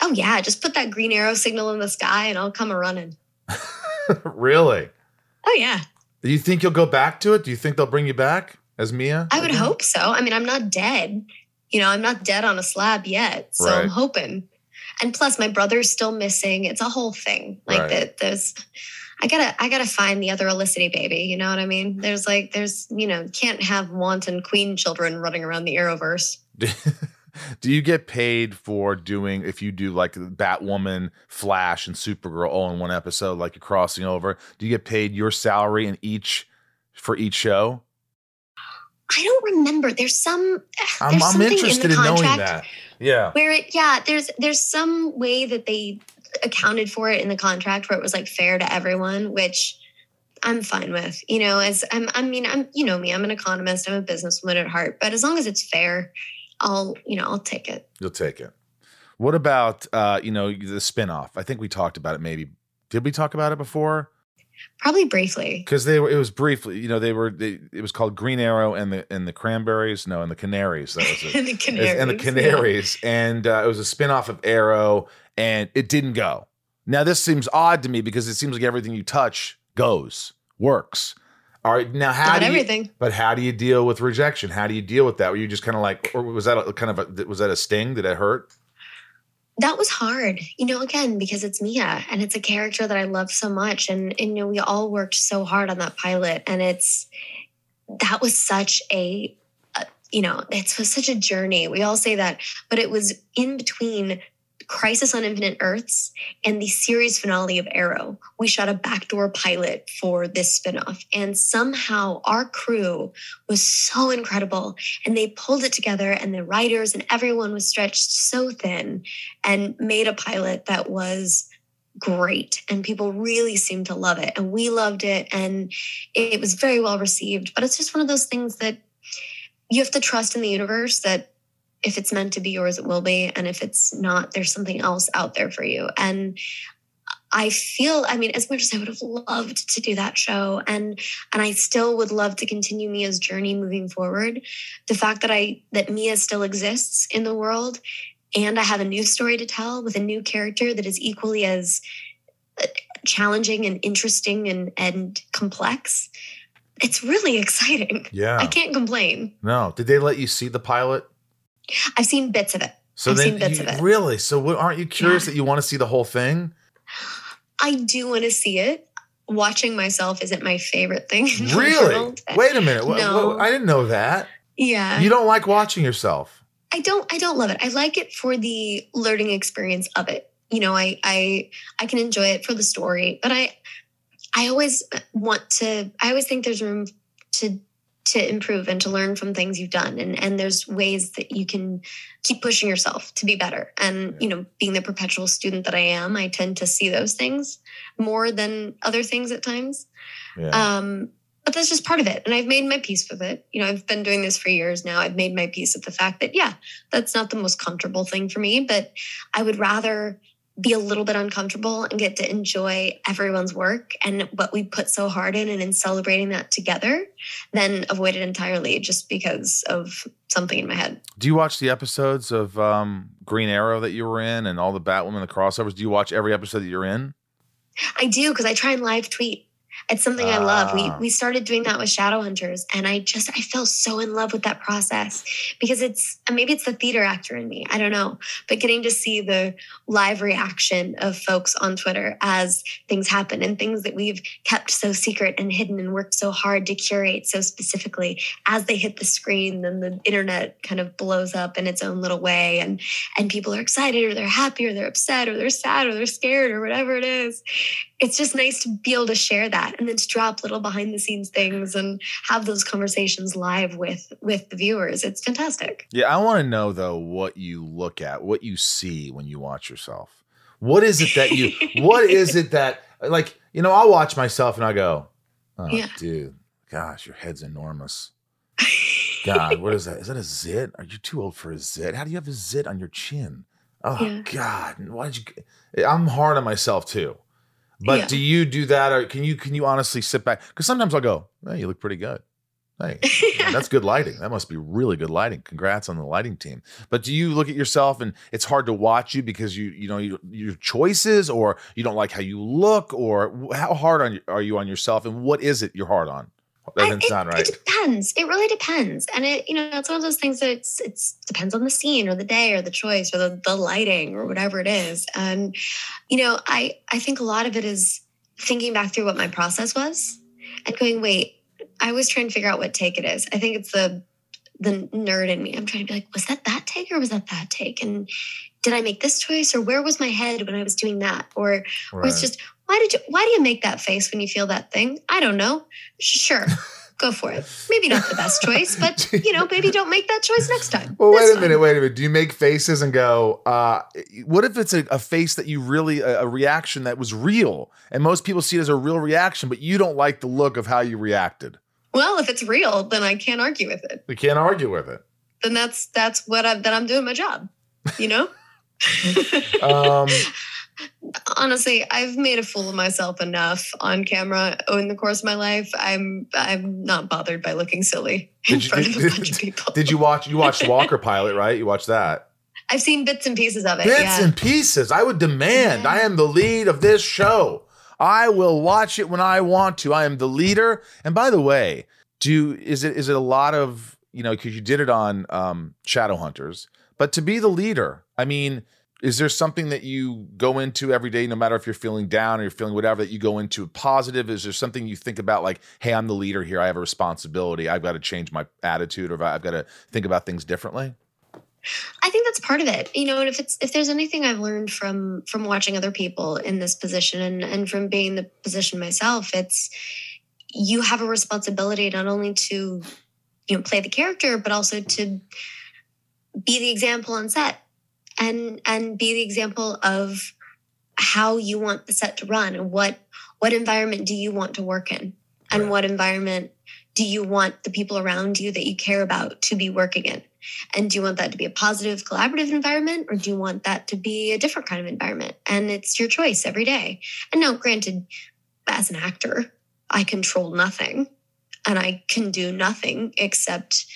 Oh yeah, just put that green arrow signal in the sky and I'll come a running. really? Oh yeah. Do you think you'll go back to it? Do you think they'll bring you back as Mia? I would hope so. I mean, I'm not dead. You know, I'm not dead on a slab yet. So I'm hoping. And plus my brother's still missing. It's a whole thing. Like Right. that there's I gotta I gotta find the other Olicity baby. You know what I mean? There's like there's you know, can't have wanton Queen children running around the Arrowverse. Do you get paid for doing if you do like Batwoman, Flash, and Supergirl all in one episode, like you're crossing over? Do you get paid your salary in each for each show? I don't remember. There's some I'm, I'm something interested in in, knowing that. Yeah. where it yeah there's there's some way that they accounted for it in the contract where it was like fair to everyone which i'm fine with you know as i'm i mean i'm you know me i'm an economist i'm a businesswoman at heart but as long as it's fair i'll you know i'll take it You'll take it. What about uh, you know, the spinoff? I think we talked about it maybe. Did we talk about it before? probably briefly Because they were it was briefly, you know, they were they, it was called Green Arrow and the and the Cranberries, no, and the Canaries. That was it. And the Canaries, And the yeah. Canaries. And uh, it was a spinoff of Arrow, and it didn't go. Now this seems odd to me because it seems like everything you touch goes, works. All right, now how Not do you, everything. But how do you deal with rejection? How do you deal with that? Were you just kind of like, or was that a, kind of a, was that a sting? Did it hurt? that was hard you know again because it's mia and it's a character that i love so much and, and you know we all worked so hard on that pilot and it's that was such a, a you know it was such a journey we all say that but it was in between crisis on infinite earths and the series finale of arrow. We shot a backdoor pilot for this spinoff and somehow our crew was so incredible and they pulled it together and the writers and everyone was stretched so thin and made a pilot that was great and people really seemed to love it and we loved it and it was very well received. But it's just one of those things that you have to trust in the universe that if it's meant to be yours it will be and if it's not there's something else out there for you and I feel, I mean, as much as I would have loved to do that show and and I still would love to continue Mia's journey moving forward, the fact that I that Mia still exists in the world and I have a new story to tell with a new character that is equally as uh, challenging and interesting and and complex. It's really exciting. Yeah. I can't complain. No. Did they let you see the pilot? I've seen bits of it. So I've then, seen bits you- of it. really? So what, aren't you curious that you want to see the whole thing? I do want to see it. Watching myself isn't my favorite thing. Really? Wait a minute. No. I didn't know that. Yeah. You don't like watching yourself. I don't I don't love it. I like it for the learning experience of it. You know, I I I can enjoy it for the story, but I I always want to I always think there's room to to improve and to learn from things you've done and and there's ways that you can keep pushing yourself to be better. And you know, being the perpetual student that I am, I tend to see those things more than other things at times. Yeah. Um, but that's just part of it. And I've made my peace with it. You know, I've been doing this for years now. I've made my peace with the fact that, yeah, that's not the most comfortable thing for me, but I would rather be a little bit uncomfortable and get to enjoy everyone's work and what we put so hard in and in celebrating that together than avoid it entirely just because of something in my head. Do you watch the episodes of um, Green Arrow that you were in and all the Batwoman, the crossovers? Do you watch every episode that you're in? I do because I try and live tweet. It's something I love. We Ah. we started doing that with Shadowhunters, and I just I fell so in love with that process because it's maybe it's the theater actor in me. I don't know, but getting to see the live reaction of folks on Twitter as things happen and things that we've kept so secret and hidden and worked so hard to curate so specifically as they hit the screen, then the internet kind of blows up in its own little way, and and people are excited or they're happy or they're upset or they're sad or they're scared or whatever it is it's just nice to be able to share that and then to drop little behind the scenes things and have those conversations live with with the viewers it's fantastic Yeah, I want to know though what you look at, what you see when you watch yourself. What is it that you? what is it that like you know? I'll watch myself and I go, "Oh, Yeah. dude, gosh, your head's enormous." God, what is that? Is that a zit? Are you too old for a zit? How do you have a zit on your chin? Oh Yeah. God, why did you? I'm hard on myself too. But Yeah. do you do that, or can you can you honestly sit back? Because sometimes I'll go, "Hey, you look pretty good." Hey, man, that's good lighting. That must be really good lighting. Congrats on the lighting team. But do you look at yourself and it's hard to watch you because you you know you, your choices, or you don't like how you look, or how hard on are you on yourself, and what is it you're hard on? Doesn't sound right. it depends. It really depends. And it you know it's one of those things that it's it's depends on the scene or the day or the choice or the, the lighting or whatever it is. And you know i i think a lot of it is thinking back through what my process was and going wait i was trying to figure out what take it is. I think it's the the nerd in me. I'm trying to be like was that that take or was that that take? And did i make this choice or where was my head when i was doing that? Or or it's just why did you why do you make that face when you feel that thing i don't know sure go for it maybe not the best choice but you know maybe don't make that choice next time Well, That's wait a fine. minute, wait a minute. Do you make faces and go, uh, what if it's a, a face that you really, a, a reaction that was real? And most people see it as a real reaction, but you don't like the look of how you reacted. well if it's real then i can't argue with it We can't argue with it. then that's that's what i'm then i'm doing my job you know Um, honestly i've made a fool of myself enough on camera in the course of my life i'm i'm not bothered by looking silly in did, you, front of a did, bunch of people did you watch, you watched Walker Pilot, right? You watched that. i've seen bits and pieces of it Bits yeah and pieces. I would demand, I am the lead of this show. I will watch it when I want to. I am the leader. And by the way, do is it is it a lot of you know because you did it on um, Shadowhunters, but to be the leader, I mean, is there something that you go into every day, no matter if you're feeling down or you're feeling whatever, that you go into positive? Is there something you think about like, hey, I'm the leader here. I have a responsibility. I've got to change my attitude, or I've got to think about things differently. I think that's part of it. You know, and if it's if there's anything I've learned from from watching other people in this position and and from being in the position myself, it's you have a responsibility not only to you know play the character but also to be the example on set and and be the example of how you want the set to run and what what environment do you want to work in? And what environment do you want the people around you that you care about to be working in? And do you want that to be a positive collaborative environment or do you want that to be a different kind of environment? And it's your choice every day. And now granted as an actor i control nothing and i can do nothing except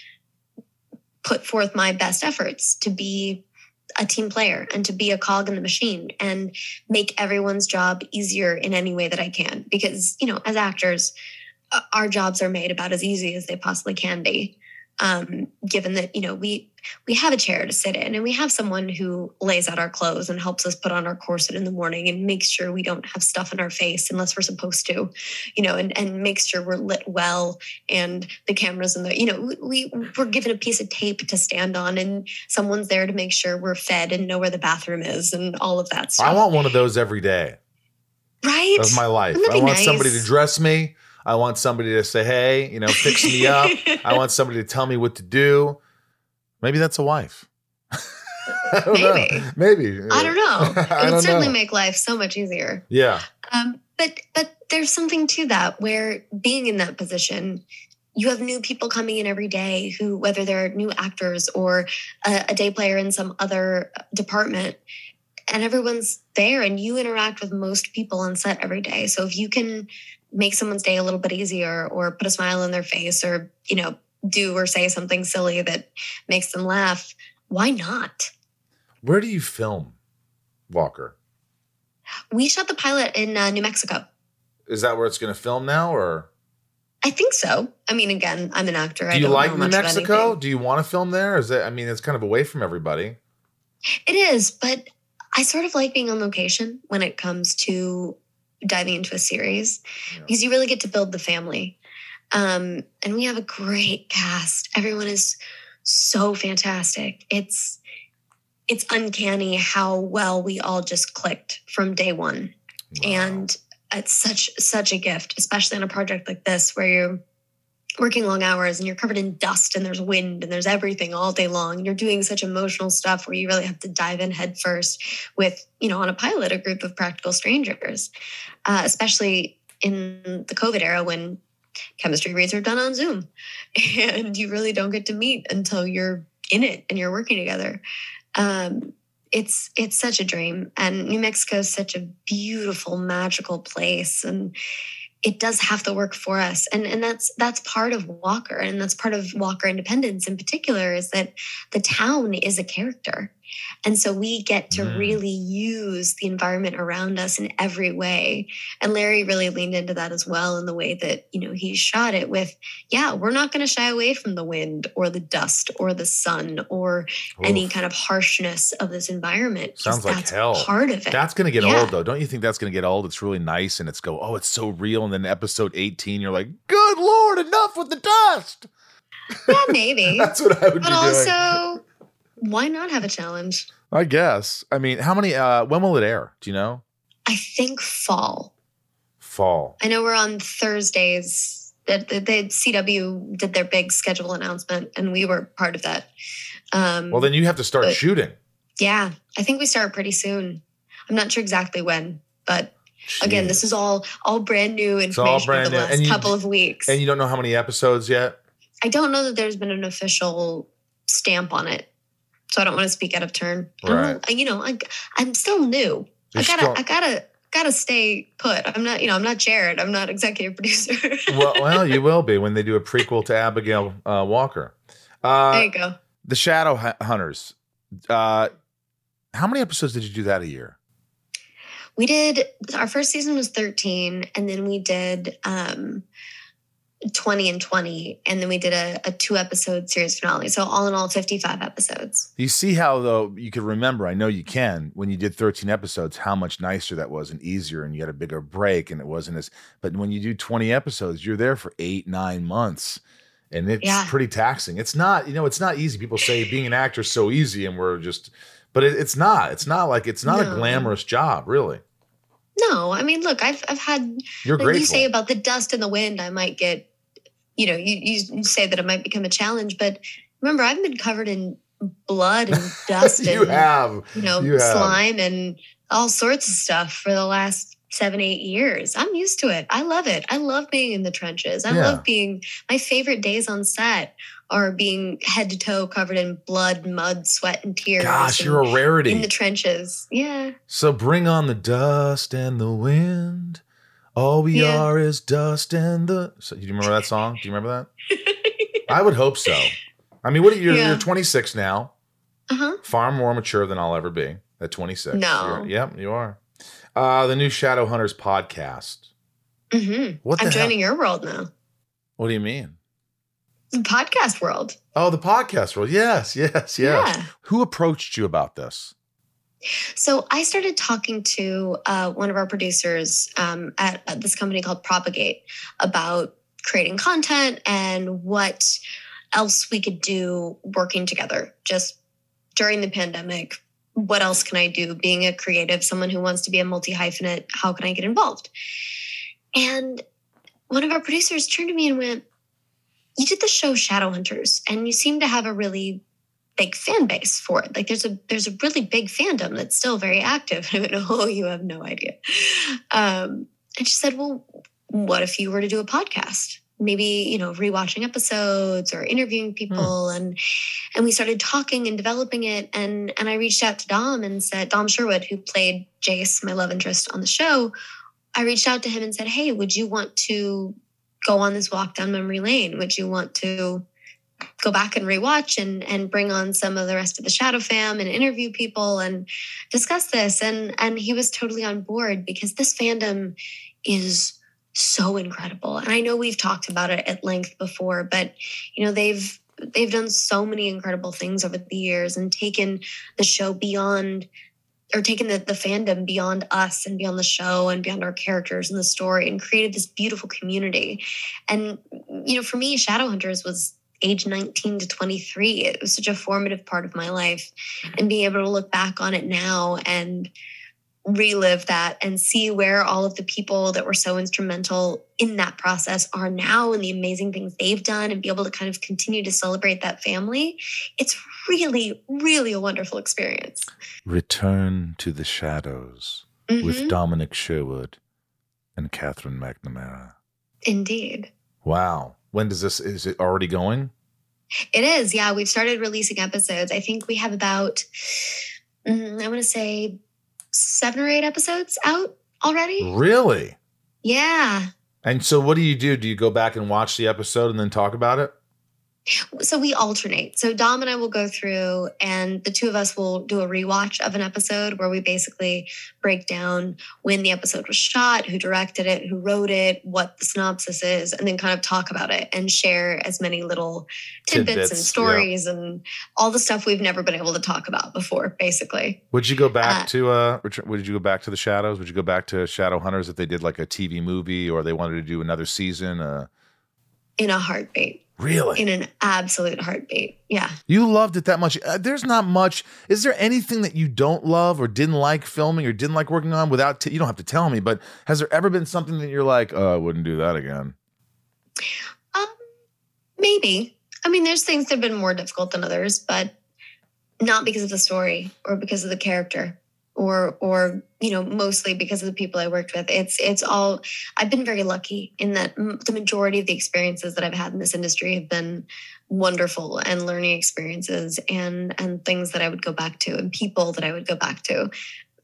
put forth my best efforts to be a team player and to be a cog in the machine and make everyone's job easier in any way that I can. Because, you know, as actors, uh, our jobs are made about as easy as they possibly can be um, given that you know we we have a chair to sit in and we have someone who lays out our clothes and helps us put on our corset in the morning and makes sure we don't have stuff in our face unless we're supposed to you know and, and makes sure we're lit well and the cameras and the you know we we're given a piece of tape to stand on and someone's there to make sure we're fed and know where the bathroom is and all of that stuff I want one of those every day right of my life. I want be somebody to dress me. I want somebody to say, "Hey, you know, fix me up." I want somebody to tell me what to do. Maybe that's a wife. I don't know. Maybe. Maybe. I don't know. It would don't certainly know. make life so much easier. Yeah. Um, but but there's something to that where being in that position, you have new people coming in every day who, whether they're new actors or a, a day player in some other department, and everyone's there, and you interact with most people on set every day. So if you can make someone's day a little bit easier, or put a smile on their face, or you know do or say something silly that makes them laugh, why not? Where do you film, Walker? We shot the pilot in uh, New Mexico. Is that where it's going to film now, or I think so. I mean, again, I'm an actor. I do you like New Mexico? Do you want to film there? Is it? I mean, it's kind of away from everybody. It is, but I sort of like being on location when it comes to diving into a series because you really get to build the family. Um, and we have a great cast. Everyone is so fantastic. It's it's uncanny how well we all just clicked from day one. And it's such such a gift, especially on a project like this where you're working long hours and you're covered in dust and there's wind and there's everything all day long. You're doing such emotional stuff where you really have to dive in head first with, you know, on a pilot, a group of practical strangers, uh, especially in the COVID era when chemistry reads are done on Zoom and you really don't get to meet until you're in it and you're working together. Um, it's it's such a dream and new mexico is such a beautiful magical place and it does have to work for us. And and that's that's part of walker and that's part of walker independence in particular is that the town is a character and so we get to Mm. really use the environment around us in every way and larry really leaned into that as well in the way that you know he shot it with yeah we're not going to shy away from the wind or the dust or the sun or any kind of harshness of this environment. Sounds like that's hell. part of it That's going to get Yeah. old, though. Don't you think that's going to get old? It's really nice, and it's go, oh, it's so real. And then episode eighteen, you're like, good lord, enough with the dust. yeah maybe That's what I would but be doing. Why not have a challenge I guess. I mean, how many? uh When will it air? Do you know? i think fall Fall. i know we're on thursdays the, the, the cw did their big schedule announcement and we were part of that um Well, then you have to start but- shooting. yeah i think we start pretty soon i'm not sure exactly when but again this is all all brand new information brand over the last you- couple of weeks And you don't know how many episodes yet. I don't know that there's been an official stamp on it, so I don't want to speak out of turn. Right. I, you know, I, am still new. I You're gotta, still- I gotta, gotta stay put. I'm not, you know, I'm not Jared. I'm not executive producer. well, well, you will be when they do a prequel to Abigail uh, Walker. Uh, there you go. The Shadow Hunters. Uh, how many episodes did you do that a year? we did our first season was 13 and then we did um 20 and 20 and then we did a, a two episode series finale so all in all 55 episodes You see how though you can remember, I know you can, when you did 13 episodes, how much nicer that was and easier and you had a bigger break and it wasn't as but when you do 20 episodes, you're there for eight, nine months. And it's Yeah. pretty taxing. It's not, you know, it's not easy. People say being an actor is so easy and we're just but it, it's not. It's not like it's not a glamorous job, really. no i mean look i've i've had You're like you say about the dust and the wind i might get you know you, you say that it might become a challenge but remember i've been covered in blood and dust you and have. you know You have. slime and all sorts of stuff for the last seven eight years i'm used to it i love it i love being in the trenches i Yeah. love being my favorite days on set are being head to toe covered in blood mud sweat and tears Gosh, and you're a rarity. in the trenches yeah So bring on the dust and the wind. All we Yeah. are is dust and the. So, do you remember that song? Do you remember that? I would hope so. I mean, what are you? Yeah. You're 26 now. uh-huh Far more mature than I'll ever be at 26. No. You're- yep, you are. Uh, the new Shadowhunters podcast. hmm What i'm hell? joining your world now What do you mean? the podcast world Oh, the podcast world. Yes, yes, yes. Yeah. Who approached you about this? So I started talking to uh, one of our producers um, at, at this company called Propagate about creating content and what else we could do working together just during the pandemic. What else can I do? Being a creative, someone who wants to be a multi hyphenate, how can I get involved? And one of our producers turned to me and went, You did the show Shadowhunters, and you seem to have a really big fan base for it. Like there's a there's a really big fandom that's still very active. I went, oh, you have no idea. Um, and she said, well, what if you were to do a podcast? Maybe you know, rewatching episodes or interviewing people, and and we started talking and developing it. And and I reached out to Dom and said, Dom Sherwood, who played Jace, my love interest on the show. I reached out to him and said, hey, would you want to go on this walk down memory lane? Would you want to go back and rewatch and and bring on some of the rest of the shadow fam and interview people and discuss this. And and he was totally on board because this fandom is so incredible. And i know we've talked about it at length before but you know they've they've done so many incredible things over the years and taken the show beyond or taken the, the fandom beyond us and beyond the show and beyond our characters and the story and created this beautiful community. And you know for me shadowhunters was age 19 to 23 it was such a formative part of my life and being able to look back on it now and relive that and see where all of the people that were so instrumental in that process are now and the amazing things they've done and be able to kind of continue to celebrate that family it's really really a wonderful experience Return to the Shadows with Mhm. Dominic Sherwood and Katherine McNamara. indeed Wow. When does this, is it already going? It is. Yeah, we've started releasing episodes. I think we have about, mm, I want to say, seven or eight episodes out already. Really? Yeah. And so what do you do? Do you go back and watch the episode and then talk about it? So we alternate. So Dom and I will go through, and the two of us will do a rewatch of an episode where we basically break down when the episode was shot, who directed it, who wrote it, what the synopsis is, and then kind of talk about it and share as many little tidbits, Tidbits, and yeah. stories and all the stuff we've never been able to talk about before, basically. Would you go back Uh, to uh would you go back to the Shadows? Would you go back to Shadowhunters if they did like a TV movie or they wanted to do another season? Uh In a heartbeat. Really? In an absolute heartbeat. Yeah. You loved it that much. Uh, there's not much. Is there anything that you don't love or didn't like filming or didn't like working on without t- you don't have to tell me, but has there ever been something that you're like, "Oh, I wouldn't do that again." Um, Maybe. I mean, there's things that have been more difficult than others, but not because of the story or because of the character or or you know mostly because of the people I worked with. It's it's all I've been very lucky in that m- the majority of the experiences that I've had in this industry have been wonderful and learning experiences and and things that I would go back to and people that I would go back to.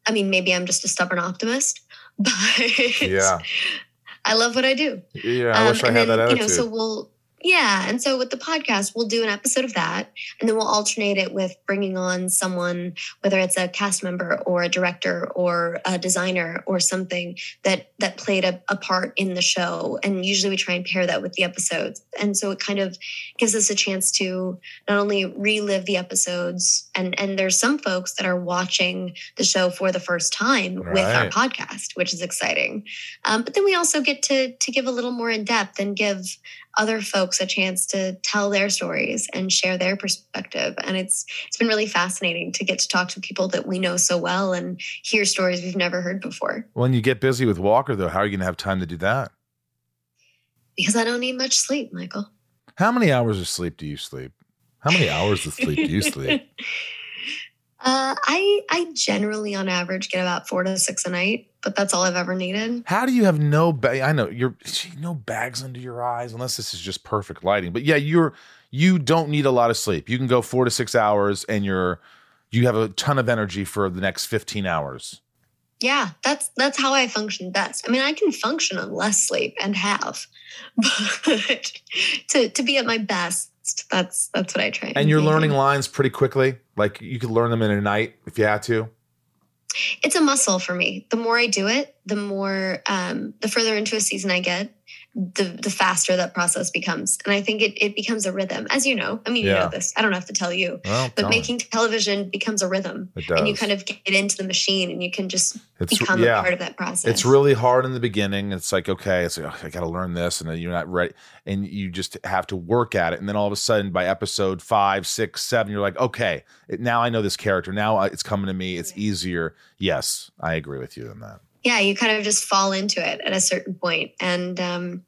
I mean, maybe I'm just a stubborn optimist, but Yeah. I love what I do. Yeah, I wish I um, had then, that You know, so we'll Yeah. And so with the podcast, we'll do an episode of that. And then we'll alternate it with bringing on someone, whether it's a cast member or a director or a designer or something that that played a, a part in the show. And usually we try and pair that with the episodes. And so it kind of gives us a chance to not only relive the episodes and and there's some folks that are watching the show for the first time with our podcast, which is exciting. Um, but then we also get to to give a little more in depth and give other folks a chance to tell their stories and share their perspective. And it's it's been really fascinating to get to talk to people that we know so well and hear stories we've never heard before. When you get busy with Walker, though, how are you going to have time to do that? Because I don't need much sleep, Michael. How many hours of sleep do you sleep? How many hours of sleep do you sleep? Uh, I I generally, on average, get about four to six a night, but that's all I've ever needed. How do you have no ba- I know you're no bags under your eyes unless this is just perfect lighting. But yeah, you're you don't need a lot of sleep. You can go 4 to 6 hours and you're you have a ton of energy for the next 15 hours. Yeah, that's that's how I function best. I mean, I can function on less sleep and have, but to to be at my best, that's that's what I try. And you're be. learning lines pretty quickly. Like you could learn them in a night if you had to. It's a muscle for me. The more I do it, the more um, the further into a season I get, the the faster that process becomes. And I think it it becomes a rhythm, as you know. I mean, you know this. I don't have to tell you. Well, but making television becomes a rhythm, It and you kind of get into the machine, and you can just It's become yeah. a part of that process. It's really hard in the beginning. It's like, okay, it's like, "Oh, I got to learn this. And then you're not ready. And you just have to work at it. And then all of a sudden, by episode five, six, seven, you're like, okay, it, now I know this character. Now uh, it's coming to me. It's easier. Yes, I agree with you on that. Yeah you kind of just fall into it at a certain point and um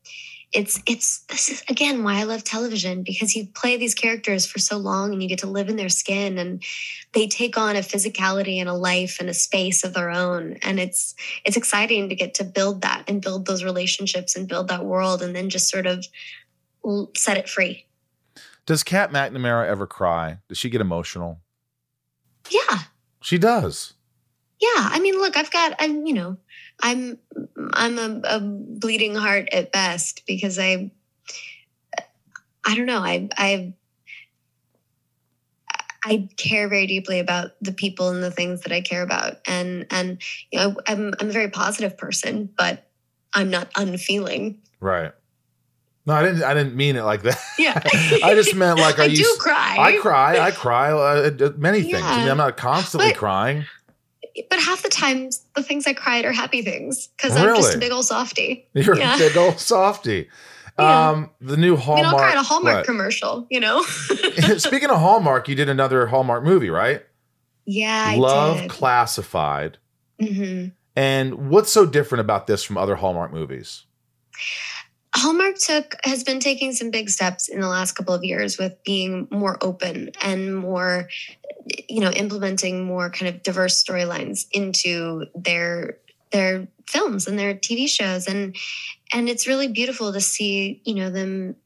it's it's this is again why i love television because you play these characters for so long and you get to live in their skin and they take on a physicality and a life and a space of their own and it's it's exciting to get to build that and build those relationships and build that world and then just sort of set it free Does Kat McNamara ever cry? Does she get emotional? yeah She does. Yeah, I mean, look, I've got, I'm, you know, I'm, I'm a, a bleeding heart at best because I, I don't know, I, I, I care very deeply about the people and the things that I care about, and and you know, I'm I'm a very positive person, but I'm not unfeeling. Right. No, I didn't. I didn't mean it like that. Yeah, I just meant like, are I you? do cry. I cry. I cry. Uh, uh, many things. I mean, I'm not constantly But- crying. But half the times, the things I cried are happy things because I'm just a big old softy. You're Yeah. a big old softy. Yeah. Um, the new I mean, Hallmark. I'll cry at a Hallmark what? commercial, you know? Speaking of Hallmark, you did another Hallmark movie, right? yeah, I Love did. Classified. hmm And what's so different about this from other Hallmark movies? Hallmark took has been taking some big steps in the last couple of years with being more open and more, you know, implementing more kind of diverse storylines into their their films and their TV shows and and it's really beautiful to see you know them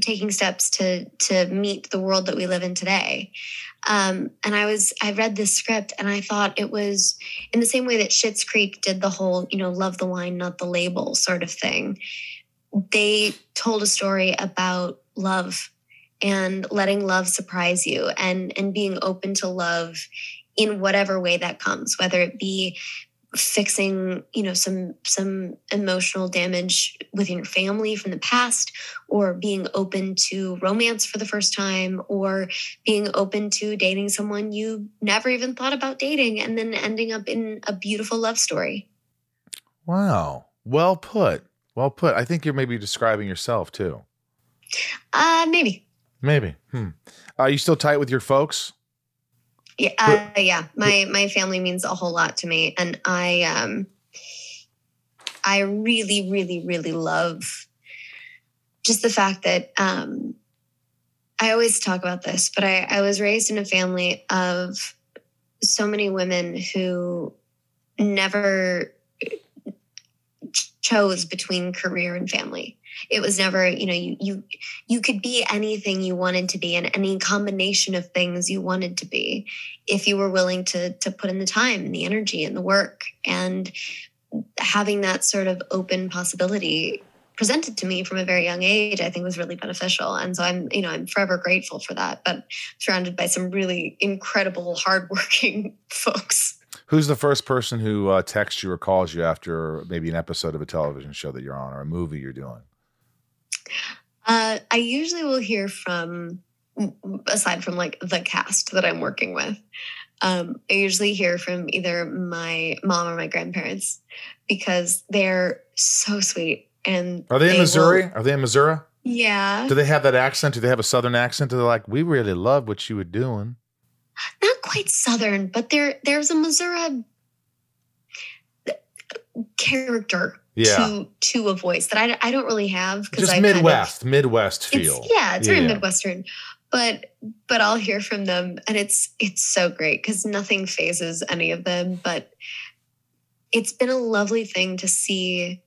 taking steps to to meet the world that we live in today. Um, and I was I read this script and I thought it was in the same way that Schitt's Creek did the whole you know love the wine not the label sort of thing. They told a story about love and letting love surprise you and and being open to love in whatever way that comes whether it be fixing you know some some emotional damage within your family from the past or being open to romance for the first time or being open to dating someone you never even thought about dating and then ending up in a beautiful love story Wow. Well put. Well put. I think you're maybe describing yourself too. uh maybe Maybe. Hmm. Are you still tight with your folks? yeah uh, yeah my my family means a whole lot to me and i um i really really really love just the fact that um i always talk about this but i i was raised in a family of so many women who never chose between career and family it was never you know you you you could be anything you wanted to be and any combination of things you wanted to be if you were willing to to put in the time and the energy and the work and having that sort of open possibility presented to me from a very young age, I think was really beneficial. And so I'm, you know, I'm forever grateful for that. But surrounded by some really incredible, hardworking folks. Who's the first person who uh, texts you or calls you after maybe an episode of a television show that you're on or a movie you're doing? Uh, I usually will hear from, aside from like the cast that I'm working with, um, I usually hear from either my mom or my grandparents because they're so sweet. And Are they, in will- Missouri? Are they in Missouri? yeah. Do they have that accent? Do they have a southern accent? Do they like, we really love what you were doing? not quite southern, but there there's a Missouri character Yeah. to to a voice that I, I don't really have because Just I kind of- Midwest, Midwest feel. It's, yeah, it's very Midwestern. But but I'll hear from them and it's it's so great because nothing phases any of them. But it's been a lovely thing to see,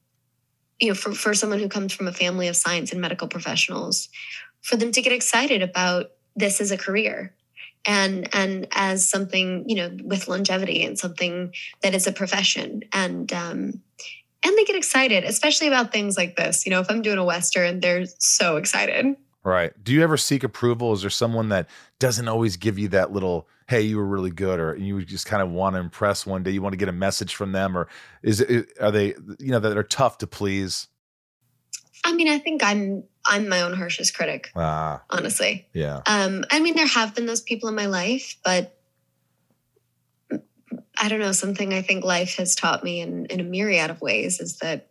you know, for, for someone who comes from a family of science and medical professionals, for them to get excited about this as a career and and as something, you know, with longevity and something that is a profession. And um and they get excited, especially about things like this. You know, if I'm doing a Western, they're so excited. Right. Do you ever seek approval? Is there someone that doesn't always give you that little, hey, you were really good, or you just kind of want to impress one day? You want to get a message from them, or is it, are they, you know, that are tough to please? I mean, I think I'm I'm my own harshest critic, Ah, honestly. yeah. Um, I mean, there have been those people in my life, but I don't know. Something I think life has taught me in, in a myriad of ways is that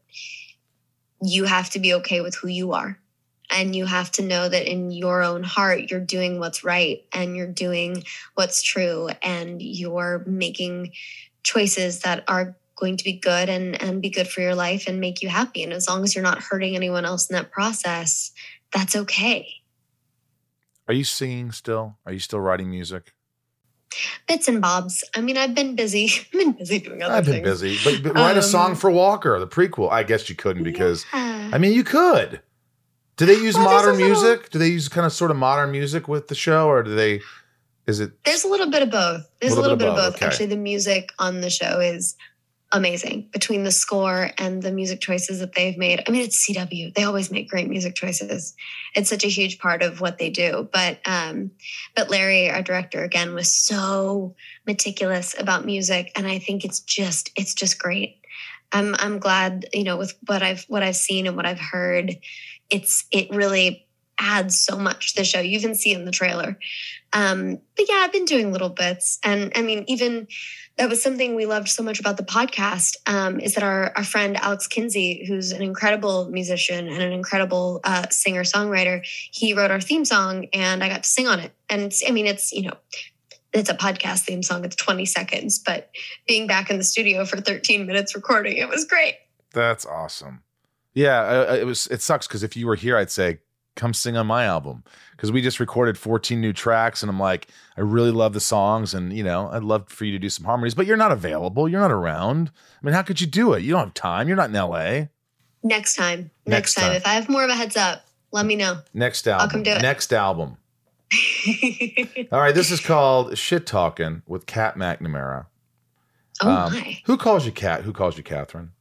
you have to be okay with who you are. And you have to know that in your own heart, you're doing what's right and you're doing what's true and you're making choices that are going to be good and, and be good for your life and make you happy. And as long as you're not hurting anyone else in that process, that's okay. Are you singing still? Are you still writing music? bits and bobs. I mean, I've been busy. I've been busy doing other things. I've been things. busy, but, but write a song Um, for Walker, the prequel. I guess you couldn't because, Yeah. I mean, you could. Do they use Well, a modern little- music? Do they use kind of sort of modern music with the show, or do they? Is it? There's a little bit of both. There's a Little little, bit bit, of of both, both. okay. Actually, the music on the show is amazing between the score and the music choices that they've made. I mean, it's CW. They always make great music choices. It's such a huge part of what they do. But um, but Larry, our director, again, was so meticulous about music, and I think it's just it's just great. I'm I'm glad you know with what I've what I've seen and what I've heard. It's it really adds so much to the show. You even see in the trailer. Um, but yeah, I've been doing little bits, and I mean, even that was something we loved so much about the podcast. Um, is that our our friend Alex Kinsey, who's an incredible musician and an incredible uh, singer songwriter, he wrote our theme song, and I got to sing on it. And it's, I mean, it's you know. It's a podcast theme song. It's 20 seconds, but being back in the studio for 13 minutes recording, it was great. That's awesome. Yeah, it was. It sucks because if you were here, I'd say come sing on my album because we just recorded 14 new tracks, and I'm like, I really love the songs, and you know, I'd love for you to do some harmonies, but you're not available. You're not around. I mean, how could you do it? You don't have time. You're not in L.A. Next time, Next next, time. time. if I have more of a heads up, let me know. Next album. I'll come do it. Next album. All right, this is called Shit Talking with Kat McNamara. Oh Um, my. Who calls you Kat? Who calls you Katherine?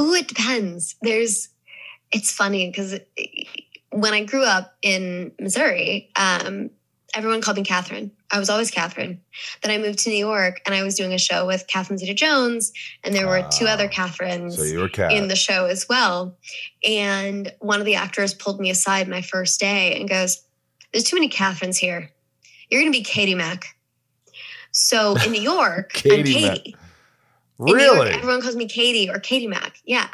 Ooh, it depends. There's, it's funny because when I grew up in Missouri, um, everyone called me Katherine. I was always Katherine. Then I moved to New York and I was doing a show with Catherine Zeta Jones, and there were two other Catherines Ah, So Kat. in the show as well. And one of the actors pulled me aside my first day and goes, There's too many Catherines here. You're going to be Katie Mac. So in New York, I'm Katie Mac. Katie. In New York, Really? everyone calls me Katie or Katie Mac. Yeah.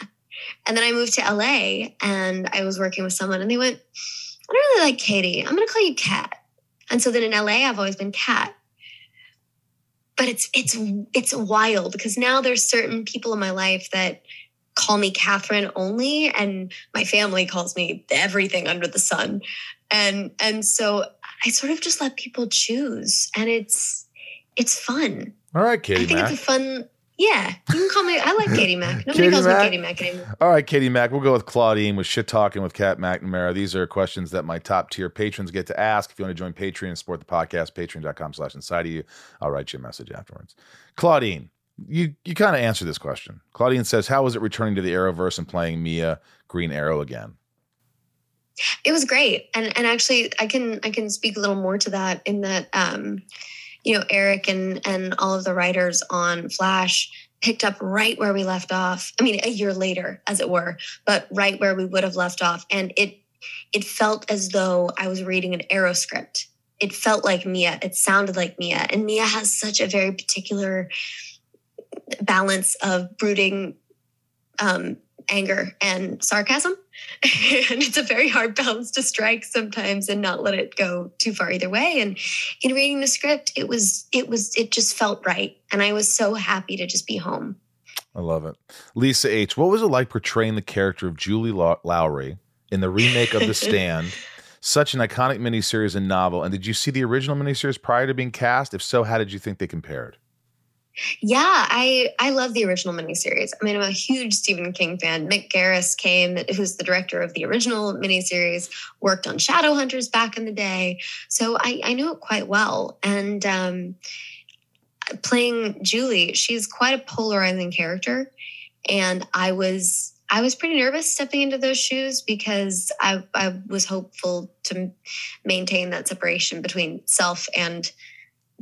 And then I moved to LA and I was working with someone and they went, I don't really like Katie. I'm going to call you Kat. And so then in LA, I've always been Kat. But it's it's it's wild because now there's certain people in my life that call me Katherine only, and my family calls me everything under the sun. And and so I sort of just let people choose, and it's it's fun. All right, Katie I think Mack. it's a fun. Yeah, you can call me. I like Katie Mac. Nobody Katie calls me Katie Mac anymore. All right, Katie Mac. We'll go with Claudine with shit talking with Kat McNamara. These are questions that my top tier patrons get to ask. If you want to join Patreon and support the podcast, patreon.com slash inside of you. I'll write you a message afterwards. Claudine, you you kind of answered this question. Claudine says, "How was it returning to the Arrowverse and playing Mia Green Arrow again?" It was great, and and actually, I can I can speak a little more to that in that, um, you know, Eric and and all of the writers on Flash picked up right where we left off. I mean, a year later, as it were, but right where we would have left off, and it it felt as though I was reading an Arrow script. It felt like Mia. It sounded like Mia, and Mia has such a very particular balance of brooding um, anger and sarcasm. and it's a very hard balance to strike sometimes and not let it go too far either way. And in reading the script, it was, it was, it just felt right. And I was so happy to just be home. I love it. Lisa H., what was it like portraying the character of Julie Lawry in the remake of The Stand? Such an iconic miniseries and novel. And did you see the original miniseries prior to being cast? If so, how did you think they compared? Yeah, I I love the original miniseries. I mean, I'm a huge Stephen King fan. Mick Garris came, who's the director of the original miniseries, worked on Shadowhunters back in the day, so I I know it quite well. And um, playing Julie, she's quite a polarizing character, and I was I was pretty nervous stepping into those shoes because I I was hopeful to maintain that separation between self and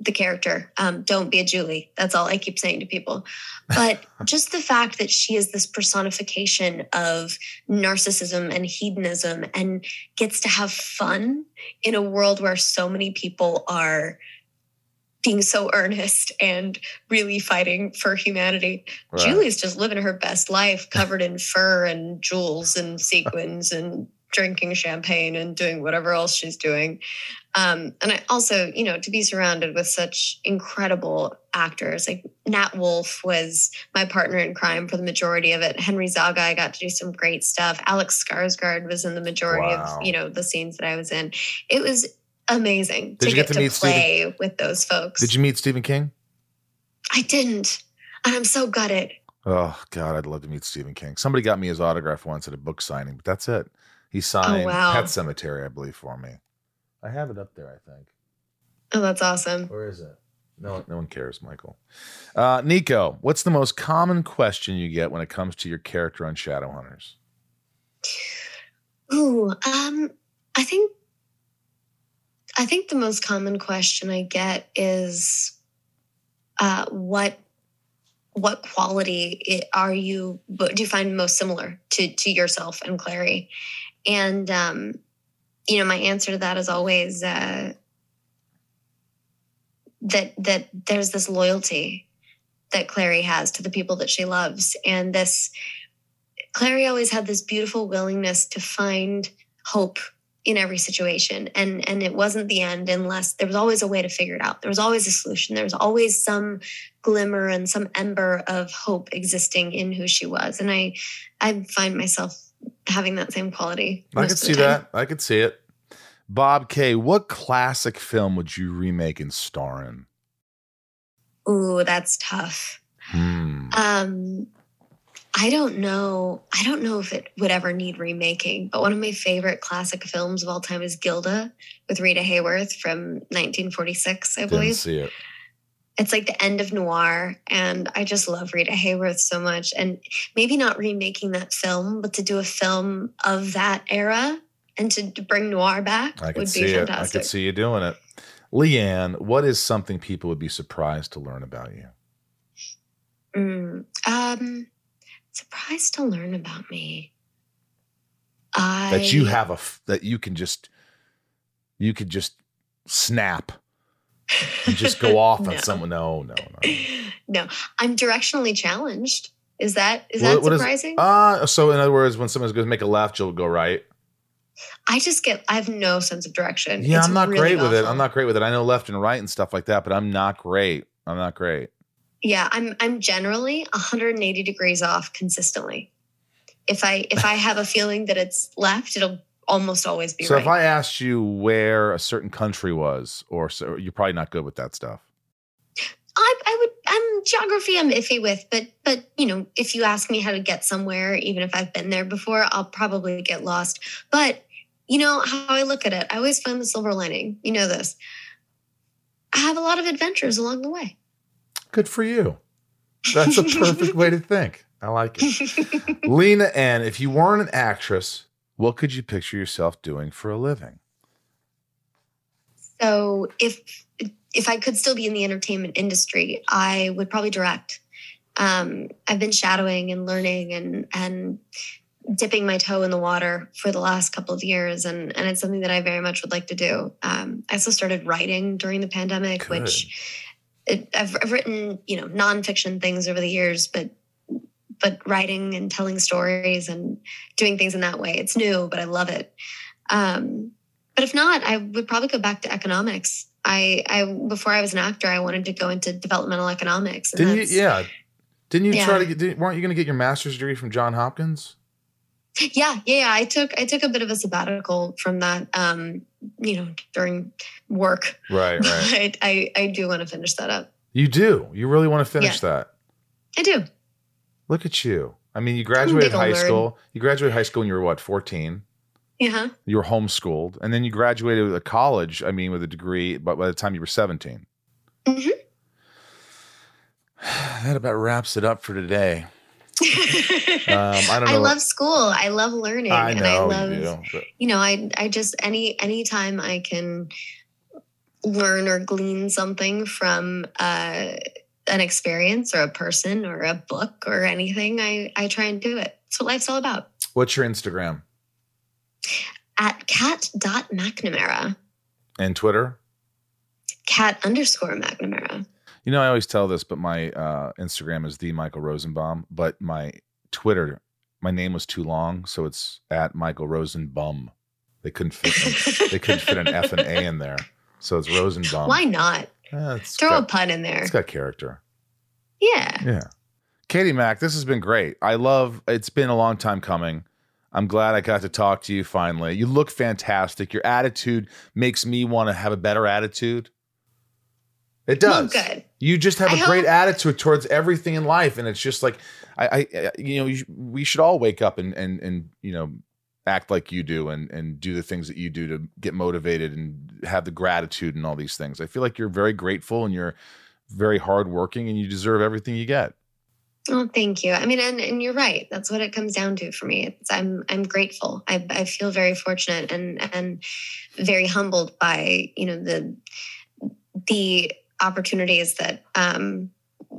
the character. Um, don't be a Julie. That's all I keep saying to people. But just the fact that she is this personification of narcissism and hedonism and gets to have fun in a world where so many people are being so earnest and really fighting for humanity. Right. Julie's just living her best life covered in fur and jewels and sequins and drinking champagne and doing whatever else she's doing. Um, and I also, you know, to be surrounded with such incredible actors, like Nat Wolff was my partner in crime for the majority of it. Henry Zaga, I got to do some great stuff. Alex Skarsgård was in the majority wow. of, you know, the scenes that I was in. It was amazing Did to you get, get to, meet play Stephen? with those folks. Did you meet Stephen King? I didn't. And I'm so gutted. Oh God, I'd love to meet Stephen King. Somebody got me his autograph once at a book signing, but that's it. He signed oh, wow. Pet Sematary, I believe, for me. I have it up there, I think. Oh, that's awesome. Where is it? No, no one cares, Michael. Uh, Nico, what's the most common question you get when it comes to your character on Shadowhunters? Ooh, um, I think I think the most common question I get is uh, what what quality are you do you find most similar to to yourself and Clary? And um, you know, my answer to that is always uh, that that there's this loyalty that Clary has to the people that she loves, and this Clary always had this beautiful willingness to find hope in every situation. And and it wasn't the end unless there was always a way to figure it out. There was always a solution. There was always some glimmer and some ember of hope existing in who she was. And i i find myself having that same quality. I could see that. I could see it. Bob K, what classic film would you remake and star in? Ooh, that's tough. Hmm. Um, I don't know. I don't know if it would ever need remaking, but one of my favorite classic films of all time is Gilda with Rita Hayworth from 1946, I believe. Didn't see it it's like the end of noir and i just love rita hayworth so much. And maybe not remaking that film but to do a film of that era and to, to bring noir back I would be fantastic. it. I could see you doing it. Leanne what is something people would be surprised to learn about you? Mm, um surprised to learn about me. I, that you have a that you can just you could just snap and just go off no. on someone. No, no, no. No, I'm directionally challenged. Is that is what, that surprising? uh, so in other words, when someone's going to make a left, you'll go right. I just get I have no sense of direction. Yeah, it's I'm not really great awful. with it. I'm not great with it. I know left and right and stuff like that, but I'm not great. I'm not great. Yeah, I'm I'm generally 180 degrees off consistently. If I if I have a feeling that it's left, it'll almost always be so right. if I asked you where a certain country was, or so, you're probably not good with that stuff. I, I would. I'm geography. I'm iffy with, but but you know, if you ask me how to get somewhere, even if I've been there before, I'll probably get lost. But you know how I look at it. I always find the silver lining. You know this. I have a lot of adventures along the way. Good for you. That's a perfect way to think. I like it. Lena N, if you weren't an actress, what could you picture yourself doing for a living? So if if I could still be in the entertainment industry, I would probably direct. Um, I've been shadowing and learning and and dipping my toe in the water for the last couple of years, and and it's something that I very much would like to do. Um, I also started writing during the pandemic, Good. which it, I've, I've written you know nonfiction things over the years, but but writing and telling stories and doing things in that way, it's new, but I love it. Um, but if not, I would probably go back to economics. I, I before I was an actor, I wanted to go into developmental economics. Didn't you? Yeah. Didn't you Yeah. try to get? Didn't, weren't you going to get your master's degree from John Hopkins? yeah, yeah, yeah. I took I took a bit of a sabbatical from that. Um, you know, during work. Right, right. But I I do want to finish that up. you do. You really want to finish Yeah. that? I do. Look at you. I mean, you graduated high nerd. school. You graduated high school when you were what, 14? Yeah. You were homeschooled. And then you graduated with a college, I mean, with a degree, but by the time you were 17. Mhm. That about wraps it up for today. Um, I don't know. I love school. I love learning. I and I love you do. you know, I I just any anytime I can learn or glean something from uh, an experience or a person or a book or anything, I I try and do it. That's what life's all about. What's your Instagram At cat.mcnamara, and Twitter? cat underscore McNamara. You know, I always tell this, but my uh, Instagram is the Michael Rosenbaum, but my Twitter, my name was too long, so it's at Michael Rosenbaum. They couldn't fit. An, they couldn't fit an F and A in there, so it's Rosenbaum. Why not? Eh, Throw a pun in there. It's got character. Yeah. Yeah. Katie Mac, this has been great. I love it's been a long time coming. I'm glad I got to talk to you finally. You look fantastic. Your attitude makes me want to have a better attitude. It Well, does. good. You just have a I great attitude towards everything in life, and it's just like I, I I- you know, you, we should all wake up and and and you know act like you do and and do the things that you do to get motivated and have the gratitude and all these things. I feel like you're very grateful and you're very hardworking, and you deserve everything you get. Oh, thank you. I mean, and, and you're right. That's what it comes down to for me. It's, I'm I'm grateful. I, I feel very fortunate and and very humbled by you know the the opportunities that um,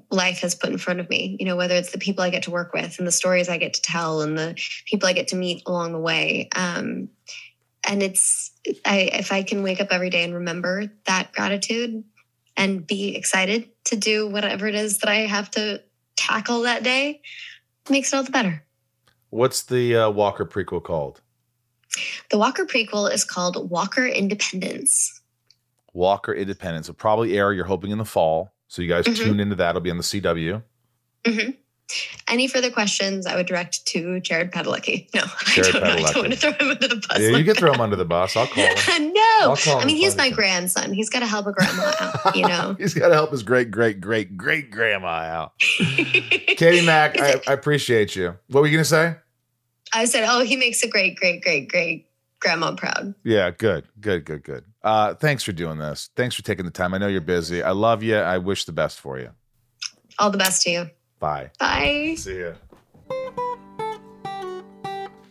life has put in front of me. You know, whether it's the people I get to work with and the stories I get to tell and the people I get to meet along the way. Um, and it's I, if I can wake up every day and remember that gratitude and be excited to do whatever it is that I have to tackle that day, makes it all the better. What's the uh, Walker prequel called? The Walker prequel is called Walker Independence. Walker Independence. It'll probably air. You're hoping in the fall, so you guys Mhm. tune into that. It'll be on the CW. hmm Any further questions, I would direct to Jared Padalecki. No, Jared I don't know. I don't want to throw him under the bus. Yeah, you like can throw him under the bus. I'll call him. no, I'll call him I mean he's my him. grandson. He's got to help a grandma out. You know. He's got to help his great, great, great, great grandma out. Katie Mac, I, I appreciate you. What were you going to say? I said, oh, he makes a great, great, great, great grandma proud. Yeah, good, good, good, good. Uh, thanks for doing this. Thanks for taking the time. I know you're busy. I love you. I wish the best for you. All the best to you. Bye. Bye. See ya.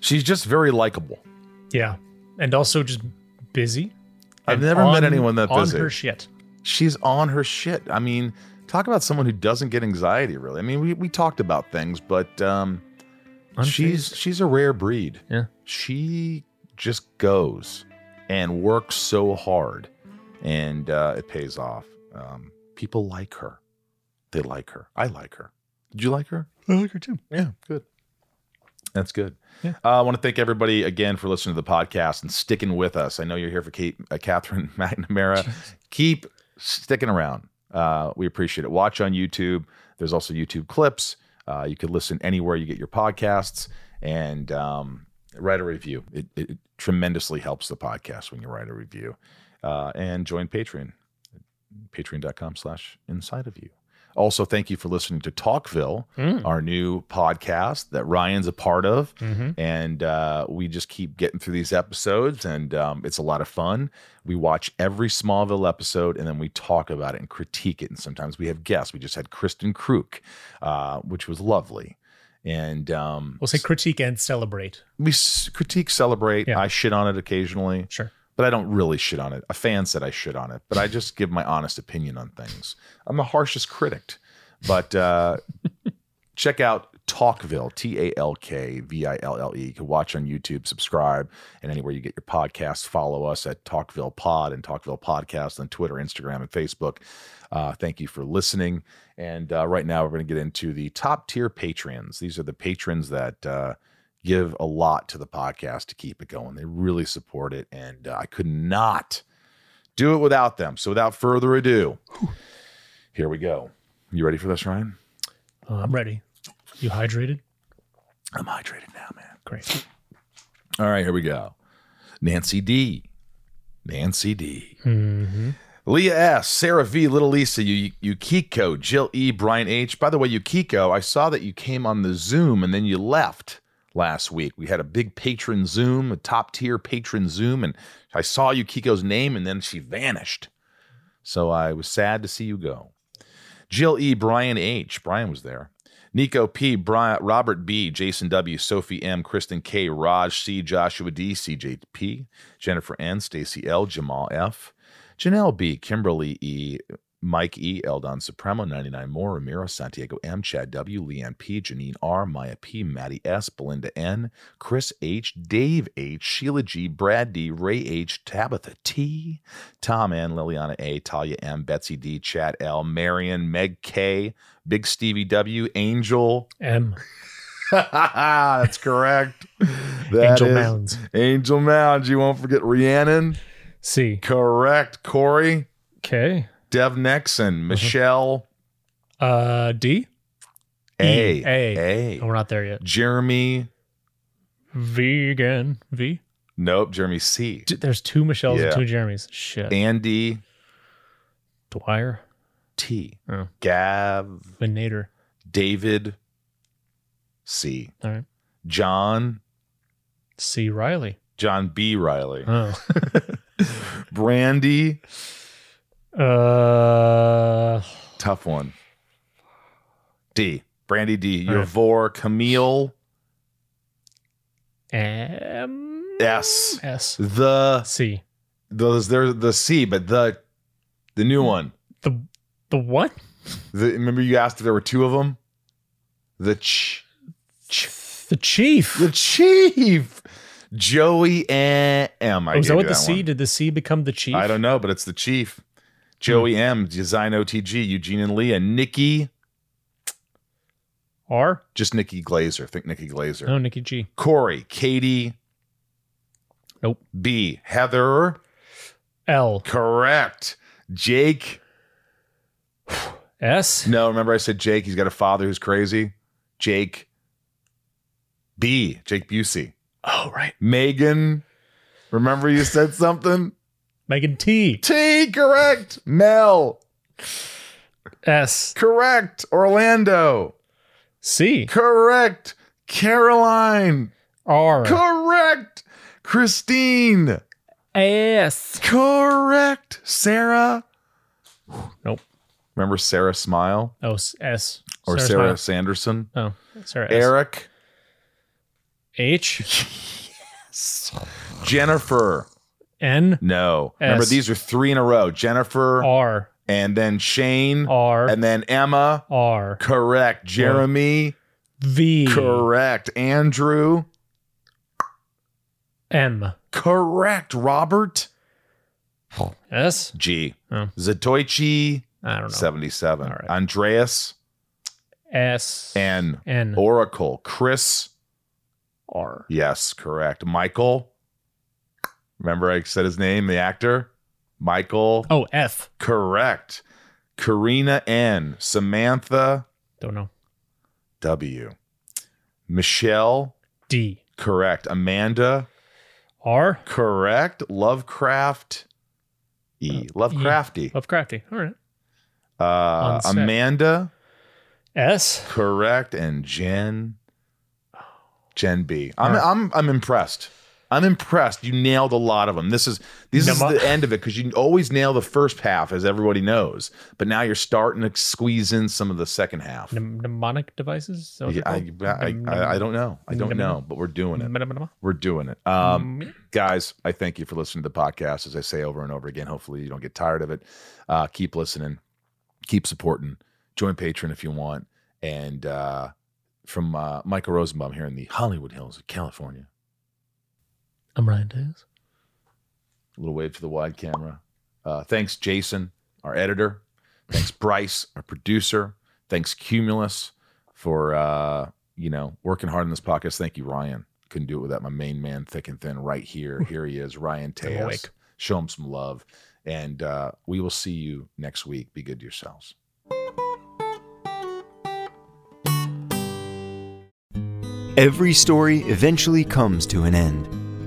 She's just very likable. Yeah. And also just busy. I've never on- met anyone that on busy. her shit. She's on her shit. I mean, talk about someone who doesn't get anxiety. Really. I mean, we, we talked about things, but um, she's she's a rare breed. Yeah. She just goes and works so hard, and uh, it pays off. Um, people like her. They like her. I like her. Did you like her? I like her too. Yeah, good. That's good. Yeah. Uh, I want to thank everybody again for listening to the podcast and sticking with us. I know you're here for Kate, uh, Katherine McNamara. Keep sticking around. Uh, we appreciate it. Watch on YouTube. There's also YouTube clips. Uh, you can listen anywhere you get your podcasts and um, write a review. It, it tremendously helps the podcast when you write a review. Uh, and join Patreon, patreon.com slash inside of you. Also, thank you for listening to Talkville, Mm. our new podcast that Ryan's a part of. Mhm. And uh, we just keep getting through these episodes, and um, it's a lot of fun. We watch every Smallville episode, and then we talk about it and critique it. And sometimes we have guests. We just had Kristin Kreuk, uh, which was lovely. And um, We'll say critique and celebrate. we critique, celebrate. I shit on it occasionally. Sure. But I don't really shit on it. A fan said I shit on it, but I just give my honest opinion on things. I'm the harshest critic. But uh, check out Talkville, T A L K V I L L E. You can watch on YouTube, subscribe, and anywhere you get your podcasts, follow us at Talkville Pod and Talkville Podcast on Twitter, Instagram, and Facebook. Uh, thank you for listening. And uh, right now, we're going to get into the top tier patrons. These are the patrons that uh, give a lot to the podcast to keep it going. They really support it, and uh, I could not do it without them. So, without further ado, here we go. You ready for this, Ryan? Uh, I'm ready. You hydrated? I'm hydrated now, man. Great. All right, here we go. Nancy D. Nancy D. Mm-hmm. Leah S, Sarah V, Little Lisa, you Yukiko, Jill E, Brian H. By the way, Yukiko, I saw that you came on the Zoom and then you left last week. We had a big patron Zoom, a top tier patron Zoom, and I saw Yukiko's name and then she vanished. So I was sad to see you go. Jill E, Brian H. Brian was there. Nico P, Brian, Robert B, Jason W, Sophie M, Kristen K, Raj C, Joshua D, CJ P, Jennifer N, Stacy L, Jamal F, Janelle B, Kimberly E, Mike E, Eldon Supremo, 99 more, Ramiro, Santiago M, Chad W, Leanne P, Janine R, Maya P, Maddie S, Belinda N, Chris H, Dave H, Sheila G, Brad D, Ray H, Tabitha T, Tom N, Liliana A, Talia M, Betsy D, Chad L, Marion, Meg K, Big Stevie W, Angel M. That's correct. That Angel Mounds. Angel Mounds. You won't forget Rhiannon. C. Correct. Corey. Okay. Dev Nexon. Michelle. Uh, D. A. A. A. Oh, we're not there yet. Jeremy. Vegan. V. Nope. Jeremy C. D- There's two Michelles Yeah. and two Jeremys. Shit. Andy. Dwyer. T. Oh. Gav. Venator. David. C. All right. John. C. Riley. John B. Riley. Oh. Brandy. Uh. Tough one. D. Brandy D. Right. Yavor. Camille. M. S. S. The C. those there's the C, but the the new one. The the what? The, remember you asked if there were two of them? The ch, The chief. the chief. Joey and M. I oh, is that what the C? one. Did the C become the chief? I don't know, but it's the chief. Joey M. Design OTG. Eugene and Leah. Nikki. R. Just Nikki Glazer. Think Nikki Glazer. Oh, Nikki G. Corey. Katie. Nope. B. Heather. L. Correct. Jake. S. No, remember I said Jake. He's got a father who's crazy. Jake. B. Jake Busey. Oh, right. Megan. Remember you said something? Megan T. T. Correct. Mel. S. Correct. Orlando. C. Correct. Caroline. R. Correct. Christine. S. Correct. Sarah. Nope. Remember Sarah Smile Oh, S. S. or Sarah Sarah Sanderson? Oh, Sarah S. Eric. H. yes. Jennifer. N. No. Remember, these are three in a row. Jennifer, R. and then Shane, R. and then Emma. R. Correct. Jeremy. V. Correct. Andrew. M. Correct. Robert. S. G. Oh. Zatoichi. I don't know. 77. All right. Andreas. S. N. N. Oracle. Chris. R. Yes, correct. Michael. Remember I said his name, the actor? Michael. Oh, F. Correct. Karina N. Samantha Don't know. W. Michelle. D. Correct. Amanda. R. Correct. Lovecraft. E. Lovecrafty. Lovecrafty. All right. Uh, Amanda, S. correct, and Jen, Jen B. I'm Alright. I'm I'm impressed. I'm impressed. You nailed a lot of them. This is this is the end of it because you always nail the first half, as everybody knows. But now you're starting to squeeze in some of the second half. Mnem- mnemonic devices. Is that what Yeah, I, I. I, I don't know. I don't know, but we're doing it. We're doing it. Um, guys, I thank you for listening to the podcast. As I say over and over again, hopefully you don't get tired of it. Uh, keep listening, keep supporting. Join Patreon if you want. And uh, from uh, Michael Rosenbaum here in the Hollywood Hills of California, I'm Ryan Days. a little wave to the wide camera. Uh, thanks, Jason, our editor. Thanks, Bryce, our producer. Thanks, Cumulus, for uh, you know working hard on this podcast. Thank you, Ryan. Couldn't do it without my main man, thick and thin, right here. Here he is, Ryan I'm Tejas. awake. Show him some love, and uh, we will see you next week. Be good to yourselves. Every story eventually comes to an end.